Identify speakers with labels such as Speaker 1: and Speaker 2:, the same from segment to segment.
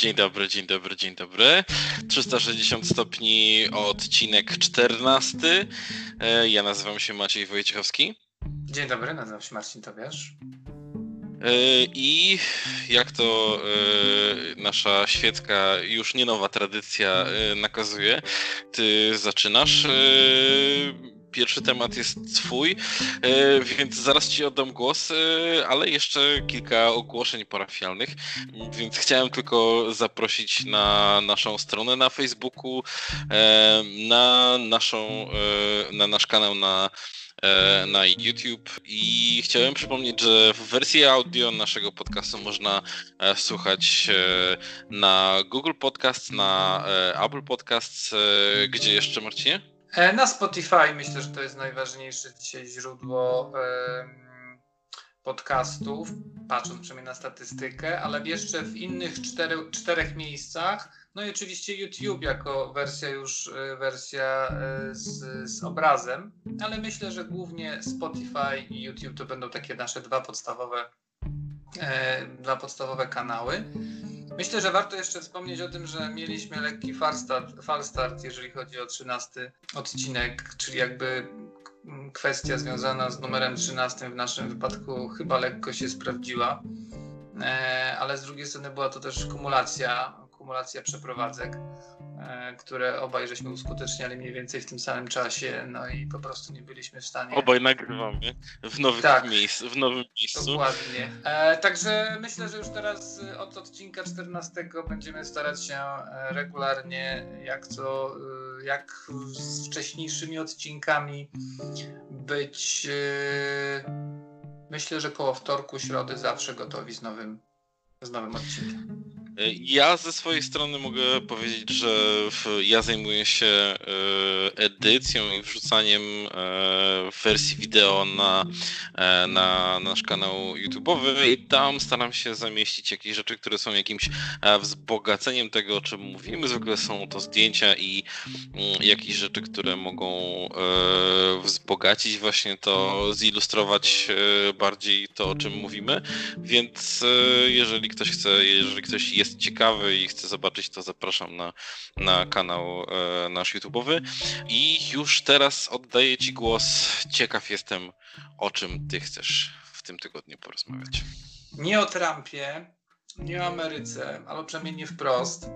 Speaker 1: Dzień dobry, dzień dobry, dzień dobry. 360 stopni, odcinek 14. E, ja nazywam się Maciej Wojciechowski.
Speaker 2: Dzień dobry, nazywam się Marcin Tobiasz.
Speaker 1: E, I jak to e, nasza świecka, już nie nowa tradycja nakazuje, ty zaczynasz pierwszy temat jest twój, e, więc zaraz ci oddam głos, e, ale jeszcze kilka ogłoszeń parafialnych, więc chciałem tylko zaprosić na naszą stronę na Facebooku, e, na naszą, na nasz kanał na na YouTube i chciałem przypomnieć, że w wersji audio naszego podcastu można słuchać na Google Podcast, na Apple Podcast, gdzie jeszcze Marcinie?
Speaker 2: E, na Spotify myślę, że to jest najważniejsze dzisiaj źródło podcastów, patrząc przynajmniej na statystykę, ale jeszcze w innych cztery, czterech miejscach. No i oczywiście YouTube jako wersja już e, wersja e, z, z obrazem, ale myślę, że głównie Spotify i YouTube to będą takie nasze dwa podstawowe, dwa podstawowe kanały. Myślę, że warto jeszcze wspomnieć o tym, że mieliśmy lekki falstart, falstart jeżeli chodzi o 13 odcinek, czyli jakby kwestia związana z numerem 13 w naszym wypadku chyba lekko się sprawdziła, e, ale z drugiej strony była to też kumulacja, kumulacja przeprowadzek. E, które obaj żeśmy uskuteczniali mniej więcej w tym samym czasie, no i po prostu nie byliśmy w stanie.
Speaker 1: Obaj nagrywamy w nowym, tak, w nowym miejscu.
Speaker 2: Dokładnie. E, także myślę, że już teraz od odcinka 14 będziemy starać się e, regularnie, jak e, jak z wcześniejszymi odcinkami, być. Myślę, że koło wtorku, środy zawsze gotowi z nowym, z nowym odcinkiem.
Speaker 1: Ja ze swojej strony mogę powiedzieć, że ja zajmuję się e, edycją i wrzucaniem e, wersji wideo na, e, na nasz kanał YouTube'owy i tam staram się zamieścić jakieś rzeczy, które są jakimś wzbogaceniem tego, o czym mówimy. Zwykle są to zdjęcia i mm, jakieś rzeczy, które mogą wzbogacić właśnie to, zilustrować bardziej to, o czym mówimy. Więc jeżeli ktoś chce, jeżeli ktoś jest ciekawy i chce zobaczyć, to zapraszam na, na kanał e, nasz YouTube'owy. I już teraz oddaję Ci głos. Ciekaw jestem, o czym Ty chcesz w tym tygodniu porozmawiać.
Speaker 2: Nie o Trumpie, nie o Ameryce, ale przynajmniej nie wprost,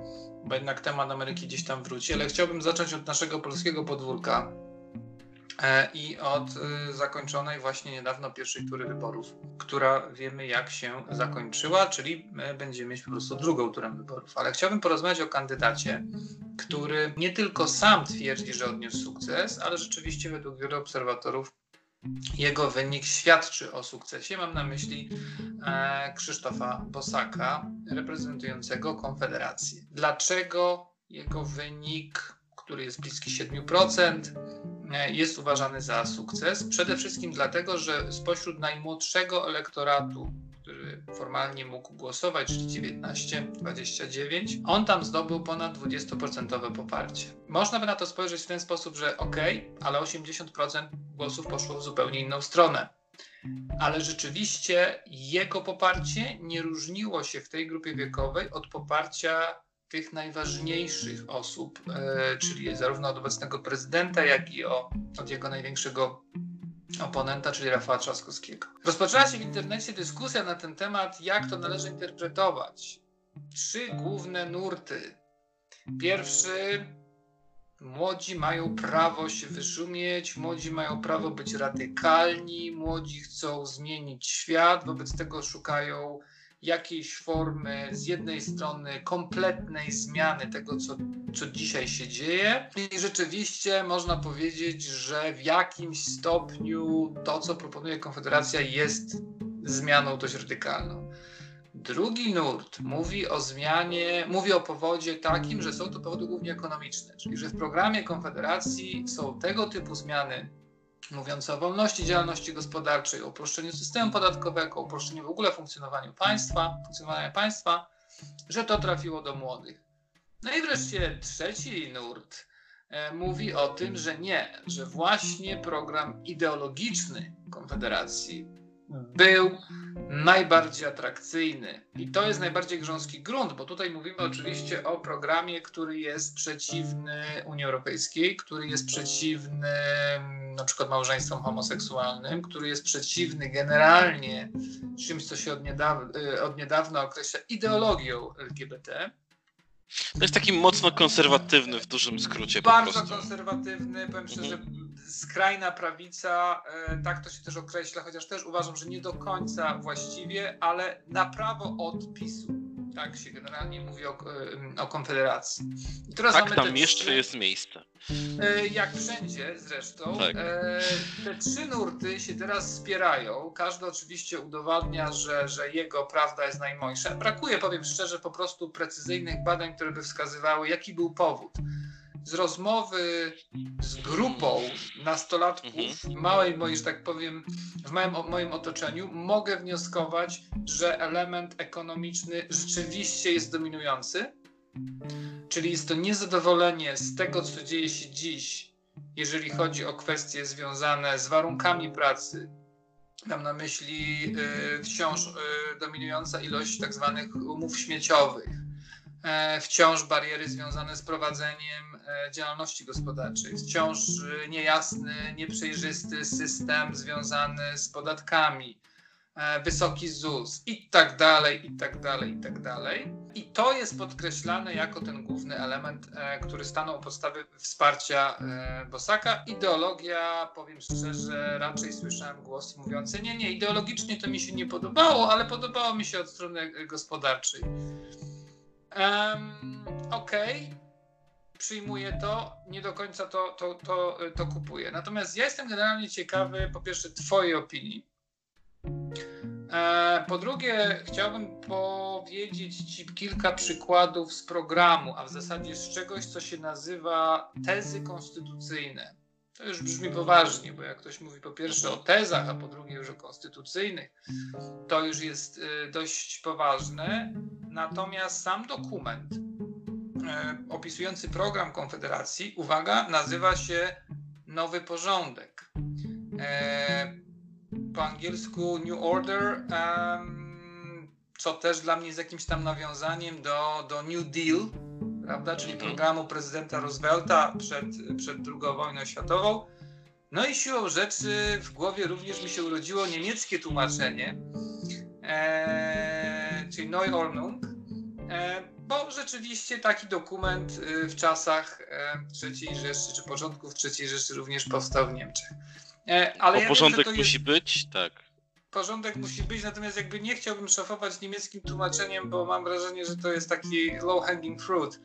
Speaker 2: bo jednak temat Ameryki gdzieś tam wróci, ale chciałbym zacząć od naszego polskiego podwórka i od y, zakończonej właśnie niedawno pierwszej tury wyborów, która wiemy jak się zakończyła, czyli będziemy mieć po prostu drugą turę wyborów. Ale chciałbym porozmawiać o kandydacie, który nie tylko sam twierdzi, że odniósł sukces, ale rzeczywiście według wielu obserwatorów jego wynik świadczy o sukcesie. Mam na myśli e, Krzysztofa Bosaka, reprezentującego Konfederację. Dlaczego jego wynik, który jest bliski 7%, E, jest uważany za sukces. Przede wszystkim dlatego, że spośród najmłodszego elektoratu, który formalnie mógł głosować, czyli 19-29, on tam zdobył ponad 20% poparcie. Można by na to spojrzeć w ten sposób, że ok, ale 80% głosów poszło w zupełnie inną stronę. Ale rzeczywiście jego poparcie nie różniło się w tej grupie wiekowej od poparcia tych najważniejszych osób, e, czyli zarówno od obecnego prezydenta, jak i od jego największego oponenta, czyli Rafała Trzaskowskiego. Rozpoczęła się w internecie dyskusja na ten temat, jak to należy interpretować. Trzy główne nurty. Pierwszy, młodzi mają prawo się wyszumieć, młodzi mają prawo być radykalni, młodzi chcą zmienić świat, wobec tego szukają jakiejś formy z jednej strony kompletnej zmiany tego, co, co dzisiaj się dzieje, i rzeczywiście można powiedzieć, że w jakimś stopniu to, co proponuje Konfederacja, jest zmianą dość radykalną. Drugi nurt mówi o zmianie, mówi o powodzie takim, że są to powody głównie ekonomiczne, czyli że w programie Konfederacji są tego typu zmiany mówiące o wolności działalności gospodarczej, o uproszczeniu systemu podatkowego, o uproszczeniu w ogóle funkcjonowaniu państwa, funkcjonowania państwa, że to trafiło do młodych. No i wreszcie trzeci nurt e, mówi o tym, że nie, że właśnie program ideologiczny Konfederacji był najbardziej atrakcyjny. I to jest najbardziej grząski grunt, bo tutaj mówimy oczywiście o programie, który jest przeciwny Unii Europejskiej, który jest przeciwny mm, na przykład małżeństwom homoseksualnym, który jest przeciwny generalnie czymś, co się od niedawna, y, od niedawna określa ideologią LGBT.
Speaker 1: To jest taki mocno konserwatywny w dużym skrócie.
Speaker 2: Bardzo konserwatywny, powiem szczerze, mhm. skrajna prawica, e, tak to się też określa, chociaż też uważam, że nie do końca właściwie, ale na prawo od PiSu. Tak się generalnie mówi o, o Konfederacji.
Speaker 1: I teraz tak, tam jeszcze trzy, jest miejsce.
Speaker 2: E, jak wszędzie zresztą. Tak. E, te trzy nurty się teraz wspierają. Każdy oczywiście udowadnia, że, że jego prawda jest najmojsza. Brakuje, powiem szczerze, po prostu precyzyjnych badań, które by wskazywały, jaki był powód z rozmowy z grupą nastolatków mhm. małej mojej, że tak powiem, w małym moim otoczeniu, mogę wnioskować, że element ekonomiczny rzeczywiście jest dominujący. Czyli jest to niezadowolenie z tego, co dzieje się dziś, jeżeli chodzi o kwestie związane z warunkami pracy. Mam na myśli y, wciąż y, dominująca ilość tak zwanych umów śmieciowych, wciąż bariery związane z prowadzeniem E, działalności gospodarczej. Wciąż e, niejasny, nieprzejrzysty system związany z podatkami, e, wysoki ZUS i tak dalej, i tak dalej, i tak dalej. I to jest podkreślane jako ten główny element, który stanął u podstawy wsparcia Bosaka. Ideologia, powiem szczerze, raczej słyszałem głosy mówiące, nie, nie, ideologicznie to mi się nie podobało, ale podobało mi się od strony gospodarczej. Um, Okej, okay przyjmuję to, nie do końca to, to, to, to kupuję. Natomiast ja jestem generalnie ciekawy, po pierwsze, Twojej opinii. Po drugie, chciałbym powiedzieć Ci kilka przykładów z programu, a w zasadzie z czegoś, co się nazywa tezy konstytucyjne. To już brzmi poważnie, bo jak ktoś mówi po pierwsze o tezach, a po drugie już o konstytucyjnych, to już jest y, dość poważne. Natomiast sam dokument E, opisujący program Konfederacji, uwaga, nazywa się Nowy Porządek. E, po angielsku New Order, co też dla mnie jest jakimś tam nawiązaniem do, do New Deal, prawda, czyli mhm. programu prezydenta Roosevelta przed, przed II wojną światową. No i siłą rzeczy w głowie również mi się urodziło niemieckie tłumaczenie, e, czyli Neuordnung, e, bo rzeczywiście taki dokument y, w czasach e, III Rzeszy, czy początków III Rzeszy również powstał w Niemczech.
Speaker 1: E, ale ja porządek wiem, musi być, tak.
Speaker 2: Porządek musi być, natomiast jakby nie chciałbym szafować niemieckim tłumaczeniem, bo mam wrażenie, że to jest taki low hanging fruit.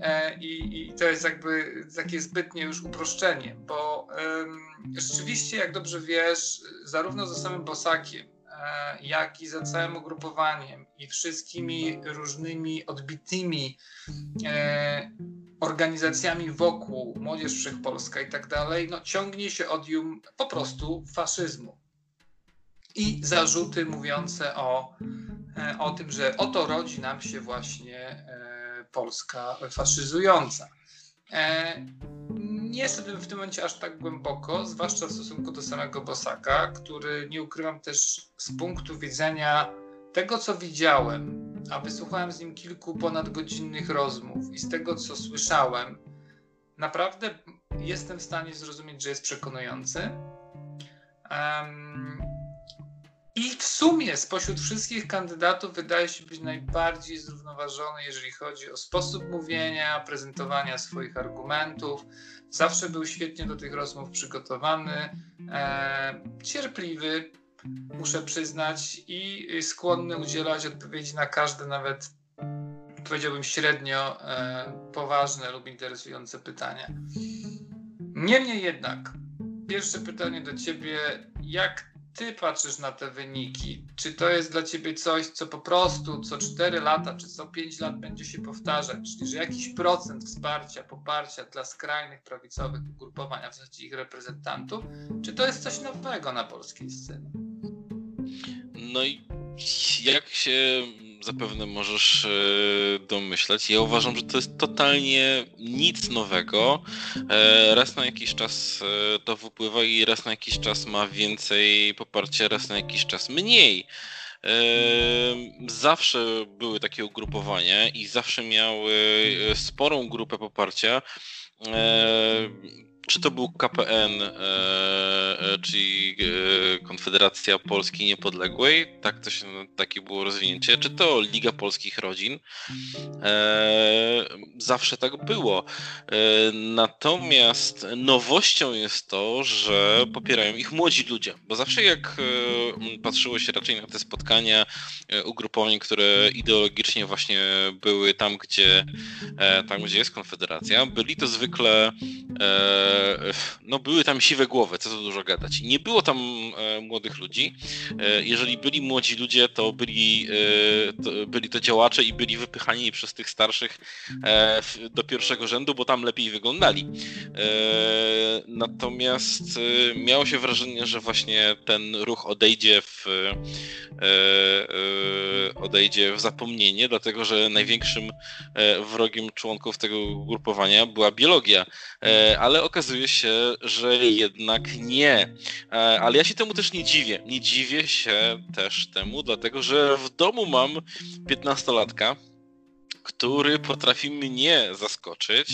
Speaker 2: E, I, I, to jest jakby takie zbytnie już uproszczenie, bo rzeczywiście, jak dobrze wiesz, zarówno za samym Bosakiem, E, jak i za całym ugrupowaniem i wszystkimi różnymi odbitymi e, organizacjami wokół, Młodzież Wszechpolska i tak dalej, no, ciągnie się odium po prostu faszyzmu. I zarzuty mówiące o, e, o tym, że oto rodzi nam się właśnie Polska faszyzująca. Nie jestem w tym momencie aż tak głęboko, zwłaszcza w stosunku do samego Bosaka, który nie ukrywam też z punktu widzenia tego, co widziałem, a wysłuchałem z nim kilku ponadgodzinnych rozmów i z tego, co słyszałem, naprawdę jestem w stanie zrozumieć, że jest przekonujący. I w sumie spośród wszystkich kandydatów wydaje się być najbardziej zrównoważony, jeżeli chodzi o sposób mówienia, prezentowania swoich argumentów. Zawsze był świetnie do tych rozmów przygotowany, e, cierpliwy, muszę przyznać, i skłonny udzielać odpowiedzi na każde, nawet powiedziałbym średnio e, poważne lub interesujące pytania. Niemniej jednak, pierwsze pytanie do Ciebie: jak ty patrzysz na te wyniki? Czy to jest dla ciebie coś, co po prostu co 4 lata czy co 5 lat będzie się powtarzać? Czyli, że jakiś procent wsparcia, poparcia dla skrajnych prawicowych ugrupowań, a w zasadzie ich reprezentantów? Czy to jest coś nowego na polskiej scenie?
Speaker 1: No i jak się zapewne możesz domyślać. Ja uważam, że to jest totalnie nic nowego. Raz na jakiś czas to wypływa i raz na jakiś czas ma więcej poparcia, raz na jakiś czas mniej. Zawsze były takie ugrupowania i zawsze miały e, sporą grupę poparcia czy to był KPN, e, e, czyli e, Konfederacja Polski Niepodległej, tak to się, takie było rozwinięcie, czy to Liga Polskich Rodzin. E, zawsze tak było. E, natomiast nowością jest to, że popierają ich młodzi ludzie, bo zawsze jak patrzyło się raczej na te spotkania ugrupowań, które ideologicznie właśnie były tam, gdzie, tam, gdzie jest Konfederacja, byli to zwykle no były tam siwe głowy, co tu dużo gadać. Nie było tam e, młodych ludzi. E, jeżeli byli młodzi ludzie, to byli, e, to byli to działacze i byli wypychani przez tych starszych do pierwszego rzędu, bo tam lepiej wyglądali. Natomiast miało się wrażenie, że właśnie ten ruch odejdzie w, odejdzie w zapomnienie, dlatego że największym wrogiem członków tego ugrupowania była biologia. Ale okazuje się, że jednak nie. E, ale ja się temu też nie dziwię. Nie dziwię się też temu, dlatego że w domu mam 15-latka, który potrafi mnie zaskoczyć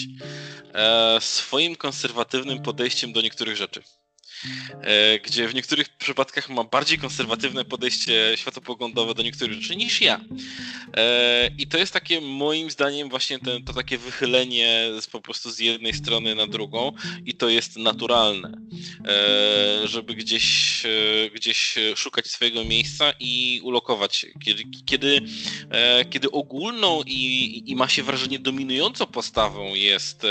Speaker 1: e, swoim konserwatywnym podejściem do niektórych rzeczy. E, gdzie w niektórych przypadkach ma bardziej konserwatywne podejście światopoglądowe do niektórych rzeczy niż ja. E, I to jest takie moim zdaniem właśnie ten, to takie wychylenie z, po prostu z jednej strony na drugą i to jest naturalne, e, żeby gdzieś, gdzieś szukać swojego miejsca i ulokować. Kiedy, kiedy, kiedy ogólną i, i ma się wrażenie dominującą postawą jest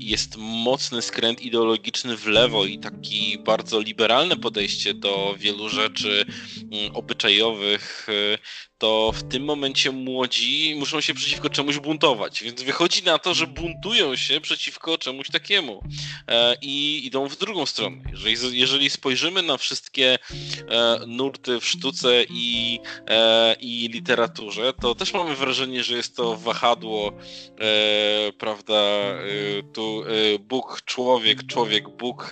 Speaker 1: jest mocny skręt ideologiczny w lewo i taki bardzo liberalne podejście do wielu rzeczy mm, obyczajowych, y, to w tym momencie młodzi muszą się przeciwko czemuś buntować. Więc wychodzi na to, że buntują się przeciwko czemuś takiemu e, i idą w drugą stronę. Jeżeli, jeżeli spojrzymy na wszystkie e, nurty w sztuce i, e, i literaturze, to też mamy wrażenie, że jest to wahadło, prawda, tu Bóg, człowiek, człowiek, Bóg,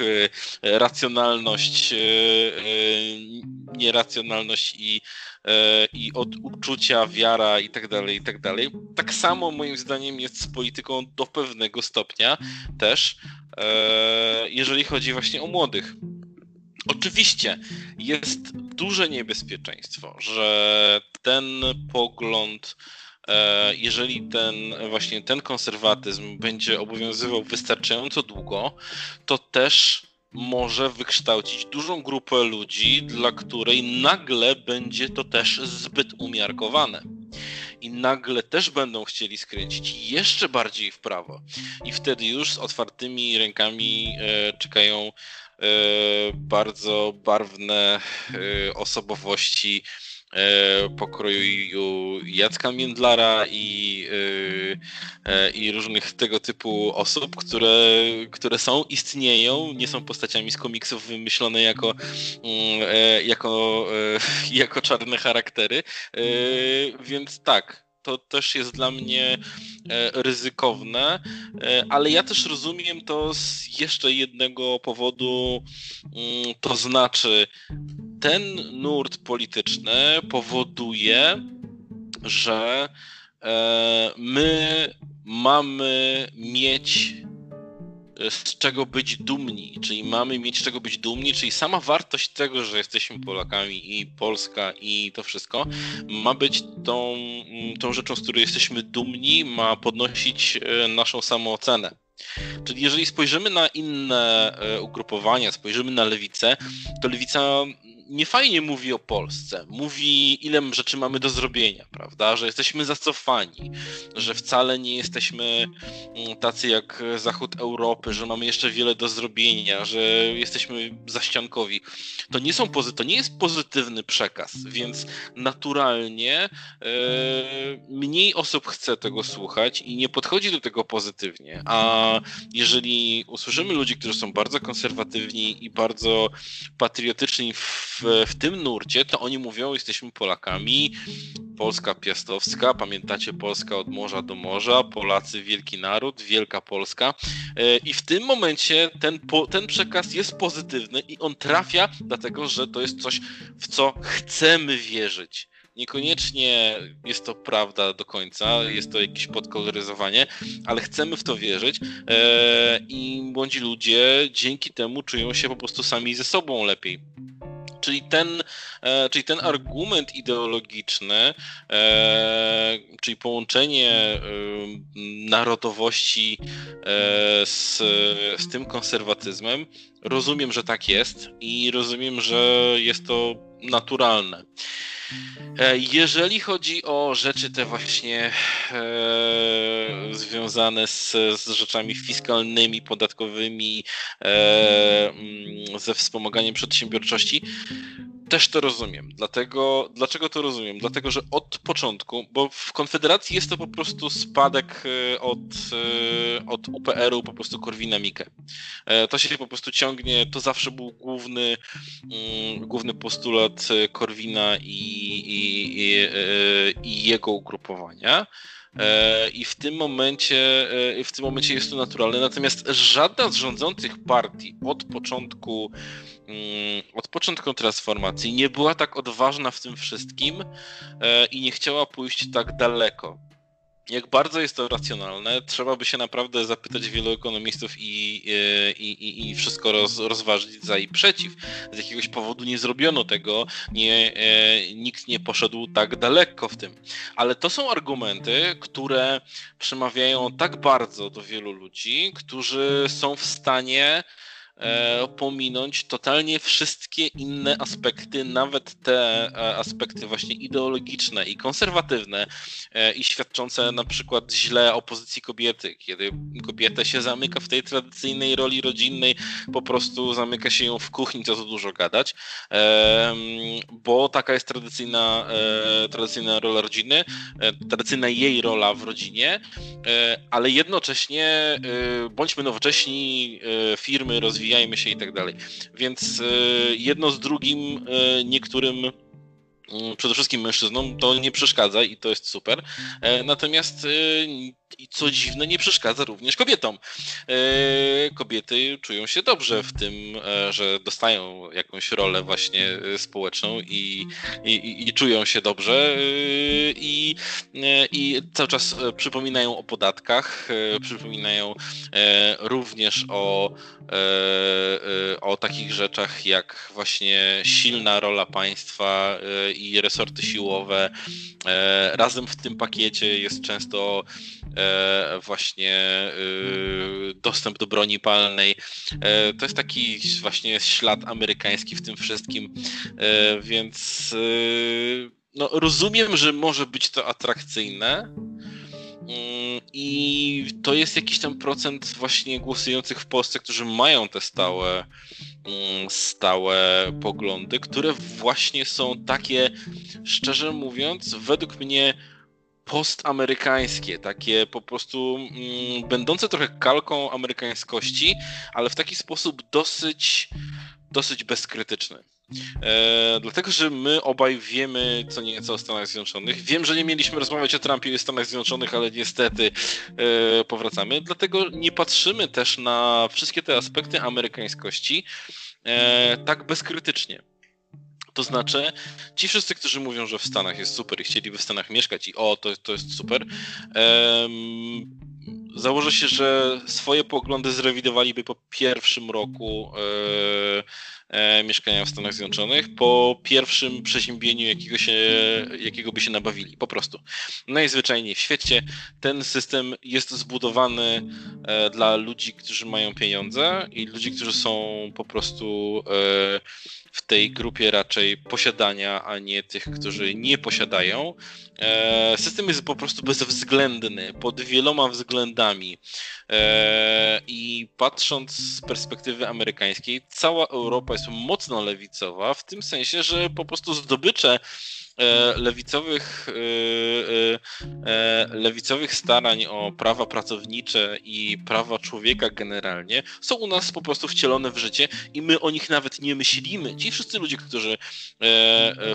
Speaker 1: racjonalność, nieracjonalność i i od uczucia, wiara i tak dalej, i tak dalej. Tak samo moim zdaniem jest z polityką do pewnego stopnia też, e, jeżeli chodzi właśnie o młodych. Oczywiście jest duże niebezpieczeństwo, że ten pogląd, e, jeżeli ten właśnie ten konserwatyzm będzie obowiązywał wystarczająco długo, to też może wykształcić dużą grupę ludzi, dla której nagle będzie to też zbyt umiarkowane. I nagle też będą chcieli skręcić jeszcze bardziej w prawo. I wtedy już z otwartymi rękami e, czekają e, bardzo barwne e, osobowości pokroju Jacka Międlara i, e, e, i różnych tego typu osób, które, które są, istnieją, nie są postaciami z komiksów wymyślone jako, mm, jako, jako czarne charaktery. Więc tak, to też jest dla mnie ryzykowne, ale ja też rozumiem to z jeszcze jednego powodu, mm, to znaczy ten nurt polityczny powoduje, że e, my mamy mieć e, z czego być dumni, czyli mamy mieć z czego być dumni, czyli sama wartość tego, że jesteśmy Polakami i Polska i to wszystko ma być tą, tą rzeczą, z której jesteśmy dumni, ma podnosić e, naszą samoocenę. Czyli jeżeli spojrzymy na inne ugrupowania, spojrzymy na lewicę, to lewica niefajnie mówi o Polsce. Mówi, ile rzeczy mamy do zrobienia, prawda? Że jesteśmy zacofani, że wcale nie jesteśmy mm, tacy jak zachód Europy, że mamy jeszcze wiele do zrobienia, że jesteśmy zaściankowi. To nie, są pozy- to nie jest pozytywny przekaz, więc naturalnie e, mniej osób chce tego słuchać i nie podchodzi do tego pozytywnie. A jeżeli usłyszymy ludzi, którzy są bardzo konserwatywni i bardzo patriotyczni w w, tym nurcie, to oni mówią, jesteśmy Polakami Polska piastowska, pamiętacie Polska od morza do morza, Polacy wielki naród, wielka Polska e, i w tym momencie ten, ten przekaz jest pozytywny i on trafia dlatego, że to jest coś, w co chcemy wierzyć. Niekoniecznie jest to prawda do końca, jest to jakieś podkoloryzowanie, ale chcemy w to wierzyć e, i młodzi ludzie dzięki temu czują się po prostu sami ze sobą lepiej. Czyli ten, e, czyli ten argument ideologiczny, e, czyli połączenie e, narodowości z, z tym konserwatyzmem, rozumiem, że tak jest i rozumiem, że jest to naturalne. E, jeżeli chodzi o rzeczy te właśnie e, związane z, z, rzeczami fiskalnymi, podatkowymi, e, mm, ze wspomaganiem przedsiębiorczości, też to rozumiem. Dlatego, dlaczego to rozumiem? Dlatego, że od początku, bo w Konfederacji jest to po prostu spadek e, od, e, od UPR-u, po prostu Korwina Mikke. E, to się po prostu ciągnie, to zawsze był główny, mm, główny postulat Korwina i, i, i, i jego ugrupowania. I w tym momencie, w tym momencie jest to naturalne. Natomiast żadna z rządzących partii od początku od początku transformacji nie była tak odważna w tym wszystkim e, i nie chciała pójść tak daleko. Jak bardzo jest to racjonalne, trzeba by się naprawdę zapytać wielu ekonomistów i, e, i, i, i wszystko roz, rozważyć za i przeciw. Z jakiegoś powodu nie zrobiono tego, nie, e, nikt nie poszedł tak daleko w tym. Ale to są argumenty, które przemawiają tak bardzo do wielu ludzi, którzy są w stanie e, pominąć totalnie wszystkie inne aspekty, nawet te e, aspekty właśnie ideologiczne i konserwatywne e, i świadczące na przykład źle o pozycji kobiety, kiedy kobieta się zamyka w tej tradycyjnej roli rodzinnej, po prostu zamyka się ją w kuchni, co tu dużo gadać, e, bo taka jest tradycyjna, e, tradycyjna rola rodziny, e, tradycyjna jej rola w rodzinie, ale jednocześnie bądźmy nowocześni, firmy rozwijają rozwijajmy się i tak dalej. Więc e, jedno z drugim e, niektórym przede wszystkim mężczyznom to nie przeszkadza i to jest super. E, natomiast i co dziwne, nie przeszkadza również kobietom. E, kobiety czują się dobrze w tym, e, że dostają jakąś rolę właśnie e, społeczną i, i, i czują się dobrze i, i cały czas przypominają o podatkach, przypominają również o, o takich rzeczach jak właśnie silna rola państwa i resorty siłowe. Razem w tym pakiecie jest często E, właśnie e, dostęp do broni palnej. E, to jest taki właśnie ślad amerykański w tym wszystkim, więc no, rozumiem, że może być to atrakcyjne. I to jest jakiś tam procent właśnie głosujących w Polsce, którzy mają te stałe, mm, stałe poglądy, które właśnie są takie, szczerze mówiąc, według mnie postamerykańskie, takie po prostu mm, będące trochę kalką amerykańskości, ale w taki sposób dosyć, dosyć bezkrytyczny. E, dlatego, że my obaj wiemy co nieco o Stanach Zjednoczonych. Wiem, że nie mieliśmy rozmawiać o Trumpie i Stanach Zjednoczonych, ale niestety e, powracamy. Dlatego nie patrzymy też na wszystkie te aspekty amerykańskości e, tak bezkrytycznie. To znaczy, ci wszyscy, którzy mówią, że w Stanach jest super i chcieliby w Stanach mieszkać i o, to, to jest super, um, założę się, że swoje poglądy zrewidowaliby po pierwszym roku e, mieszkania w Stanach Zjednoczonych, po pierwszym przeziębieniu, jakiego, się, jakiego by się nabawili. Po prostu. Najzwyczajniej w świecie ten system jest zbudowany e, dla ludzi, którzy mają pieniądze i ludzi, którzy są po prostu e, w tej grupie raczej posiadania, a nie tych, którzy nie posiadają. E, system jest po prostu bezwzględny pod wieloma względami. E, I patrząc z perspektywy amerykańskiej, cała Europa jest mocno lewicowa, w tym sensie, że po prostu zdobycze lewicowych, lewicowych starań o prawa pracownicze i prawa człowieka generalnie są u nas po prostu wcielone w życie i my o nich nawet nie myślimy. Ci wszyscy ludzie, którzy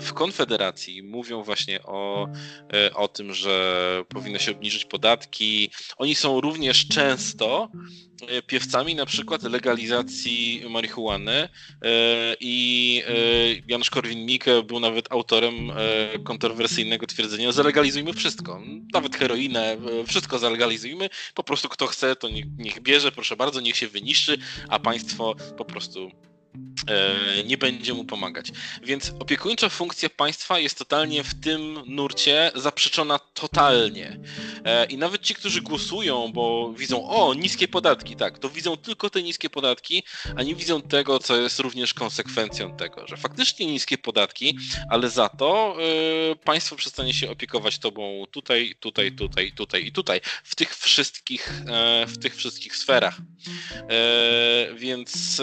Speaker 1: w Konfederacji mówią właśnie o, o tym, że powinno się obniżyć podatki, oni są również często E, piewcami na przykład legalizacji marihuany e, i e, Janusz Korwin-Mikke był nawet autorem kontrowersyjnego twierdzenia zalegalizujmy wszystko, nawet heroinę, wszystko zalegalizujmy, po prostu kto chce to niech, bierze, proszę bardzo, niech się wyniszczy, a państwo po prostu E, nie będzie mu pomagać. Więc opiekuńcza funkcja państwa jest totalnie w tym nurcie zaprzeczona totalnie. E, I nawet ci, którzy głosują, bo widzą, o, niskie podatki, tak, to widzą tylko te niskie podatki, a nie widzą tego, co jest również konsekwencją tego, że faktycznie niskie podatki, ale za to y, państwo przestanie się opiekować tobą tutaj, tutaj, tutaj, tutaj i tutaj, w tych wszystkich, w tych wszystkich sferach. Y, więc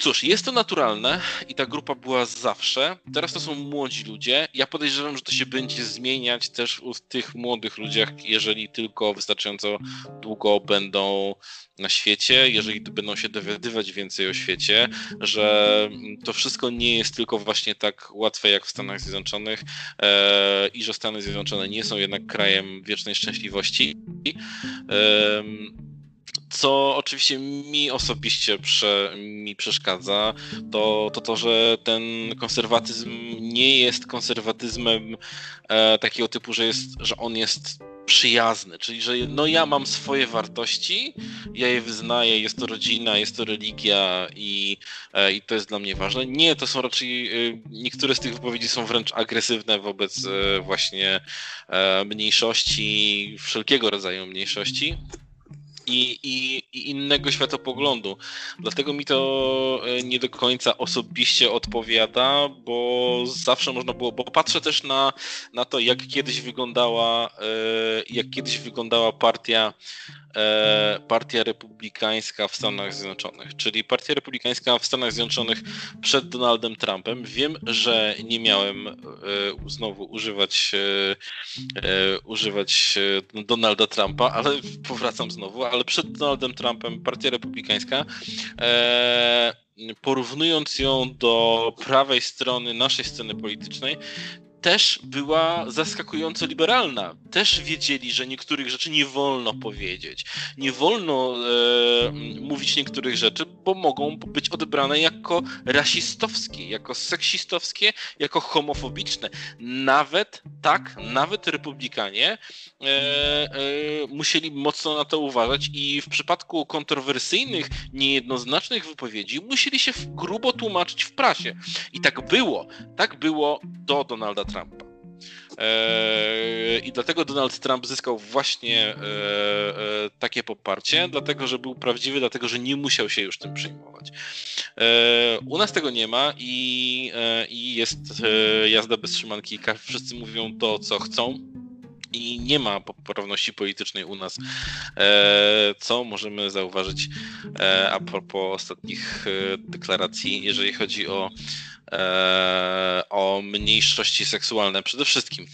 Speaker 1: Cóż, jest to naturalne i ta grupa była zawsze. Teraz to są młodzi ludzie. Ja podejrzewam, że to się będzie zmieniać też u tych młodych ludziach, jeżeli tylko wystarczająco długo będą na świecie, jeżeli będą się dowiadywać więcej o świecie, że to wszystko nie jest tylko właśnie tak łatwe jak w Stanach Zjednoczonych e, i że Stany Zjednoczone nie są jednak krajem wiecznej szczęśliwości. E, co oczywiście mi osobiście prze, mi przeszkadza, to, to to, że ten konserwatyzm nie jest konserwatyzmem e, takiego typu, że, jest, że on jest przyjazny, czyli że no ja mam swoje wartości, ja je wyznaję, jest to rodzina, jest to religia i, e, i to jest dla mnie ważne. Nie, to są raczej, e, niektóre z tych wypowiedzi są wręcz agresywne wobec e, właśnie mniejszości, wszelkiego rodzaju mniejszości i, i, i, innego światopoglądu. Dlatego mi to e, nie do końca osobiście odpowiada, bo zawsze można było, bo patrzę też na, na to, jak kiedyś wyglądała, e, jak kiedyś wyglądała partia partia Republikańska w Stanach Zjednoczonych. Czyli Partia Republikańska w Stanach Zjednoczonych przed Donaldem Trumpem. Wiem, że nie miałem e, znowu używać, e, używać Donalda Trumpa, ale powracam znowu, ale przed Donaldem Trumpem Partia Republikańska porównując ją do prawej strony naszej sceny politycznej, też była zaskakująco liberalna. Też wiedzieli, że niektórych rzeczy nie wolno powiedzieć. Nie wolno e, mówić niektórych rzeczy, bo mogą być odebrane jako rasistowskie, jako seksistowskie, jako homofobiczne. Nawet tak, nawet republikanie musieli mocno na to uważać i w przypadku kontrowersyjnych, niejednoznacznych wypowiedzi musieli się grubo tłumaczyć w prasie. I tak było. Tak było do Donalda Trumpa. Eee, I dlatego Donald Trump zyskał właśnie e, e, takie poparcie, dlatego że był prawdziwy, dlatego że nie musiał się już tym przejmować. E, u nas tego nie ma i, i jest jazda bez trzymanki. Wszyscy mówią to, co chcą i nie ma poprawności politycznej u nas, co możemy zauważyć a propos ostatnich deklaracji, jeżeli chodzi o e, o mniejszości seksualne przede wszystkim.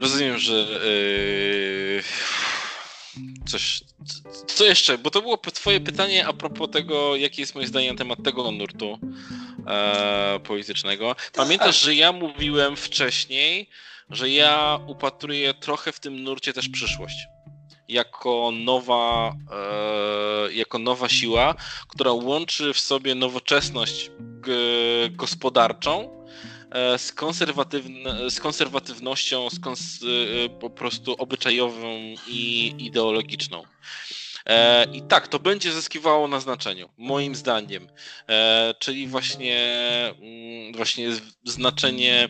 Speaker 1: Rozumiem, że e, coś. Co jeszcze? Bo to było twoje pytanie a propos tego, jakie jest moje zdanie na temat tego nurtu e, politycznego. Pamiętasz, że ja mówiłem wcześniej, że ja upatruję trochę w tym nurcie też przyszłość jako nowa, e, jako nowa siła, która łączy w sobie nowoczesność gospodarczą z, konserwatywne, z konserwatywnością z kons, e, po prostu obyczajową i ideologiczną. E, I tak, to będzie zyskiwało na znaczeniu, moim zdaniem. E, czyli właśnie, mm, właśnie znaczenie,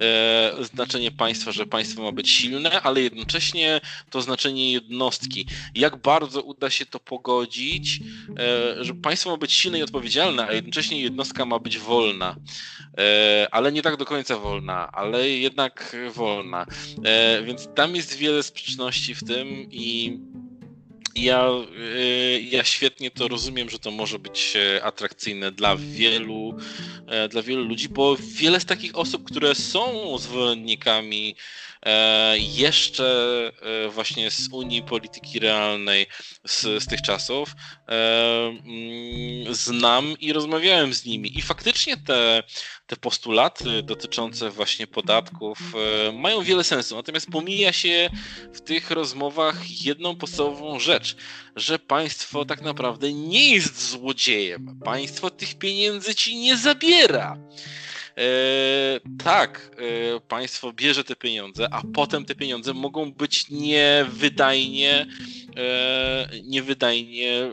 Speaker 1: e, znaczenie państwa, że państwo ma być silne, ale jednocześnie to znaczenie jednostki. Jak bardzo uda się to pogodzić, że państwo ma być silne i odpowiedzialne, a jednocześnie jednostka ma być wolna. Ale nie tak do końca wolna, ale jednak wolna. Więc tam jest wiele sprzeczności w tym i ja, y, ja świetnie to rozumiem, że to może być e, atrakcyjne dla wielu, e, dla wielu ludzi, bo wiele z takich osób, które są zwolennikami jeszcze właśnie z Unii Polityki Realnej z, z tych czasów, mm, znam i rozmawiałem z nimi. I faktycznie te, te postulaty dotyczące właśnie podatków mają wiele sensu. Natomiast pomija się w tych rozmowach jedną podstawową rzecz, że państwo tak naprawdę nie jest złodziejem. Państwo tych pieniędzy ci nie zabiera. E, tak, e, państwo bierze te pieniądze, a potem te pieniądze mogą być niewydajnie, e, niewydajnie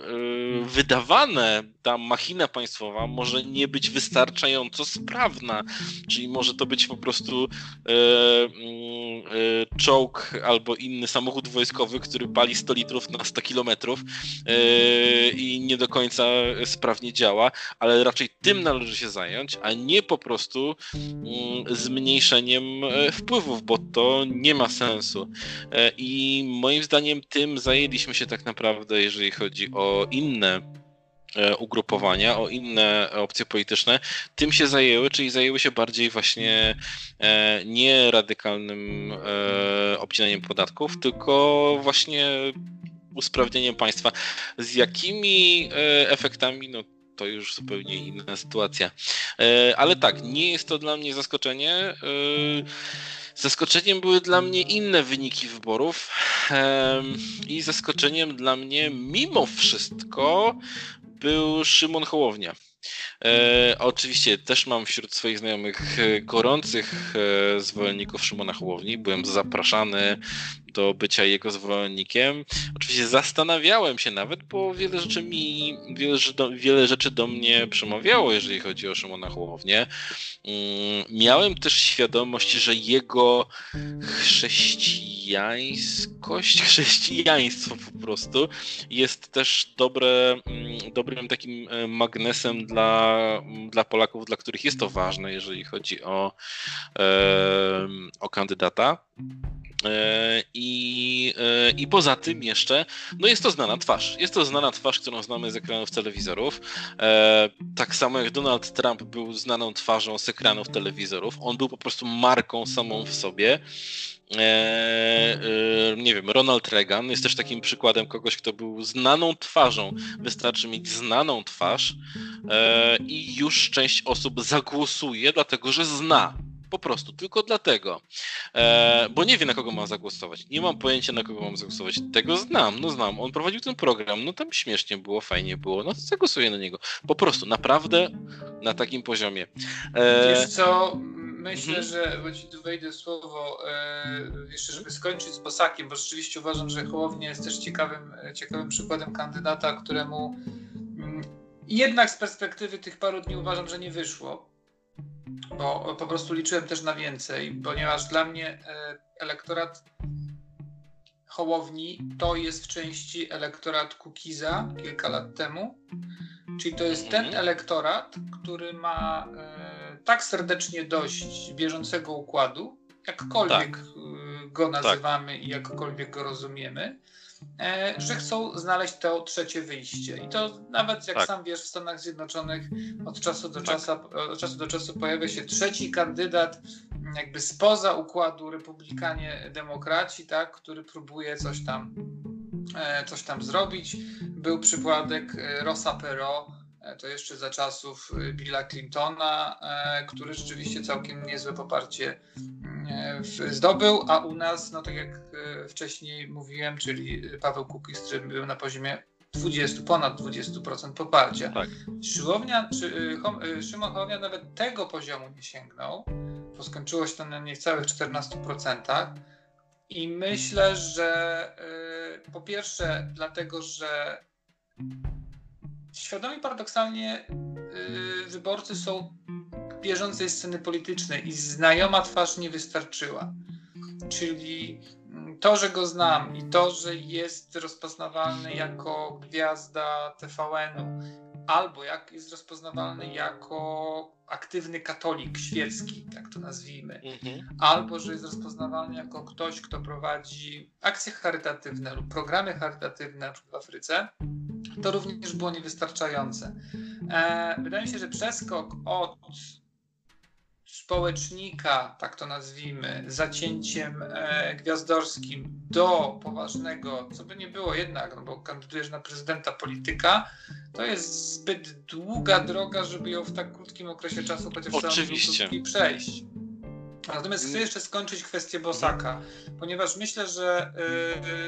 Speaker 1: wydawane. Ta machina państwowa może nie być wystarczająco sprawna, czyli może to być po prostu mm, czołg albo inny samochód wojskowy, który pali 100 litrów na 100 kilometrów i nie do końca sprawnie działa, ale raczej tym należy się zająć, a nie po prostu prostu mm, zmniejszeniem e, wpływów, bo to nie ma sensu. E, I moim zdaniem tym zajęliśmy się tak naprawdę, jeżeli chodzi o inne e, ugrupowania, o inne opcje polityczne, tym się zajęły, czyli zajęły się bardziej właśnie nie radykalnym obcinaniem podatków, tylko właśnie usprawnieniem państwa. Z jakimi efektami, no to już zupełnie inna sytuacja. E, ale tak, nie jest to dla mnie zaskoczenie. E, zaskoczeniem były dla mnie inne wyniki wyborów i zaskoczeniem dla mnie mimo wszystko był Szymon Hołownia. E, oczywiście też mam wśród swoich znajomych gorących e, zwolenników Szymona Hołowni. Byłem zapraszany do bycia jego zwolennikiem. Oczywiście zastanawiałem się nawet, bo wiele rzeczy mi, wiele, wiele rzeczy do mnie przemawiało, jeżeli chodzi o Szymona Hołownię. Mm, miałem też świadomość, że jego chrześcijańskość, chrześcijaństwo po prostu jest też dobre, mm, dobrym takim e, magnesem dla, dla Polaków, dla których jest to ważne, jeżeli chodzi o, o kandydata. E, I, e, I poza tym jeszcze, no jest to znana twarz. Jest to znana twarz, którą znamy z ekranów telewizorów. E, tak samo jak Donald Trump był znaną twarzą z ekranów telewizorów, on był po prostu marką samą w sobie. nie wiem, Ronald Reagan jest też takim przykładem kogoś, kto był znaną twarzą. Wystarczy mieć znaną twarz i już część osób zagłosuje, dlatego że zna po prostu, tylko dlatego. E, bo nie wie, na kogo mam zagłosować. Nie mam pojęcia, na kogo mam zagłosować. Tego znam, no znam. On prowadził ten program, no tam śmiesznie było, fajnie było, no to zagłosuję na niego. Po prostu, naprawdę na takim poziomie.
Speaker 2: E... Wiesz co, myślę, mhm. że, bo ci tu wejdę słowo, e, jeszcze żeby skończyć z Bosakiem, bo rzeczywiście uważam, że Hołownia jest też ciekawym, ciekawym przykładem kandydata, któremu mm, jednak z perspektywy tych paru dni uważam, że nie wyszło bo po prostu liczyłem też na więcej, ponieważ dla mnie e, elektorat Hołowni to jest w części elektorat Kukiza kilka lat temu. Czyli to jest ten mhm. elektorat, który ma e, tak serdecznie dość bieżącego układu, jakkolwiek tak. E, go nazywamy tak. i jakkolwiek go rozumiemy, że chcą znaleźć to trzecie wyjście. I to nawet jak tak. sam wiesz, w Stanach Zjednoczonych od czasu do, tak. czasu, od czasu do czasu pojawia się trzeci kandydat jakby spoza układu republikanie demokraci, tak, który próbuje coś tam e, coś tam zrobić. Był przypadek e, Rossa Perot, to jeszcze za czasów Billa Clintona, który rzeczywiście całkiem niezłe poparcie zdobył, a u nas, no tak jak e, wcześniej mówiłem, czyli Paweł Kukiz, który był na poziomie 20, ponad 20% poparcia. Tak. Szymownia, czy, e, e, Szymon Hołownia nawet tego poziomu nie sięgnął, bo skończyło się to na niecałych 14%. I myślę, że po pierwsze, dlatego, że świadomie paradoksalnie wyborcy są bieżącej sceny politycznej i znajoma twarz nie wystarczyła. Czyli mm, to, że go znam i to, że jest rozpoznawalny jako gwiazda TVN-u albo jak jest rozpoznawalny jako aktywny katolik świecki, tak to nazwijmy, mhm. albo że jest rozpoznawalny jako ktoś, kto prowadzi akcje charytatywne lub programy charytatywne, na przykład w Afryce, to również było niewystarczające. E, wydaje mi się, że przeskok od społecznika, tak to nazwijmy, zacięciem e, gwiazdorskim do poważnego, co by nie było jednak, no bo kandydujesz na prezydenta polityka, to jest zbyt długa droga, żeby ją w tak krótkim okresie czasu chociaż
Speaker 1: Oczywiście.
Speaker 2: i przejść. Natomiast chcę jeszcze skończyć kwestię Bosaka, ponieważ myślę, że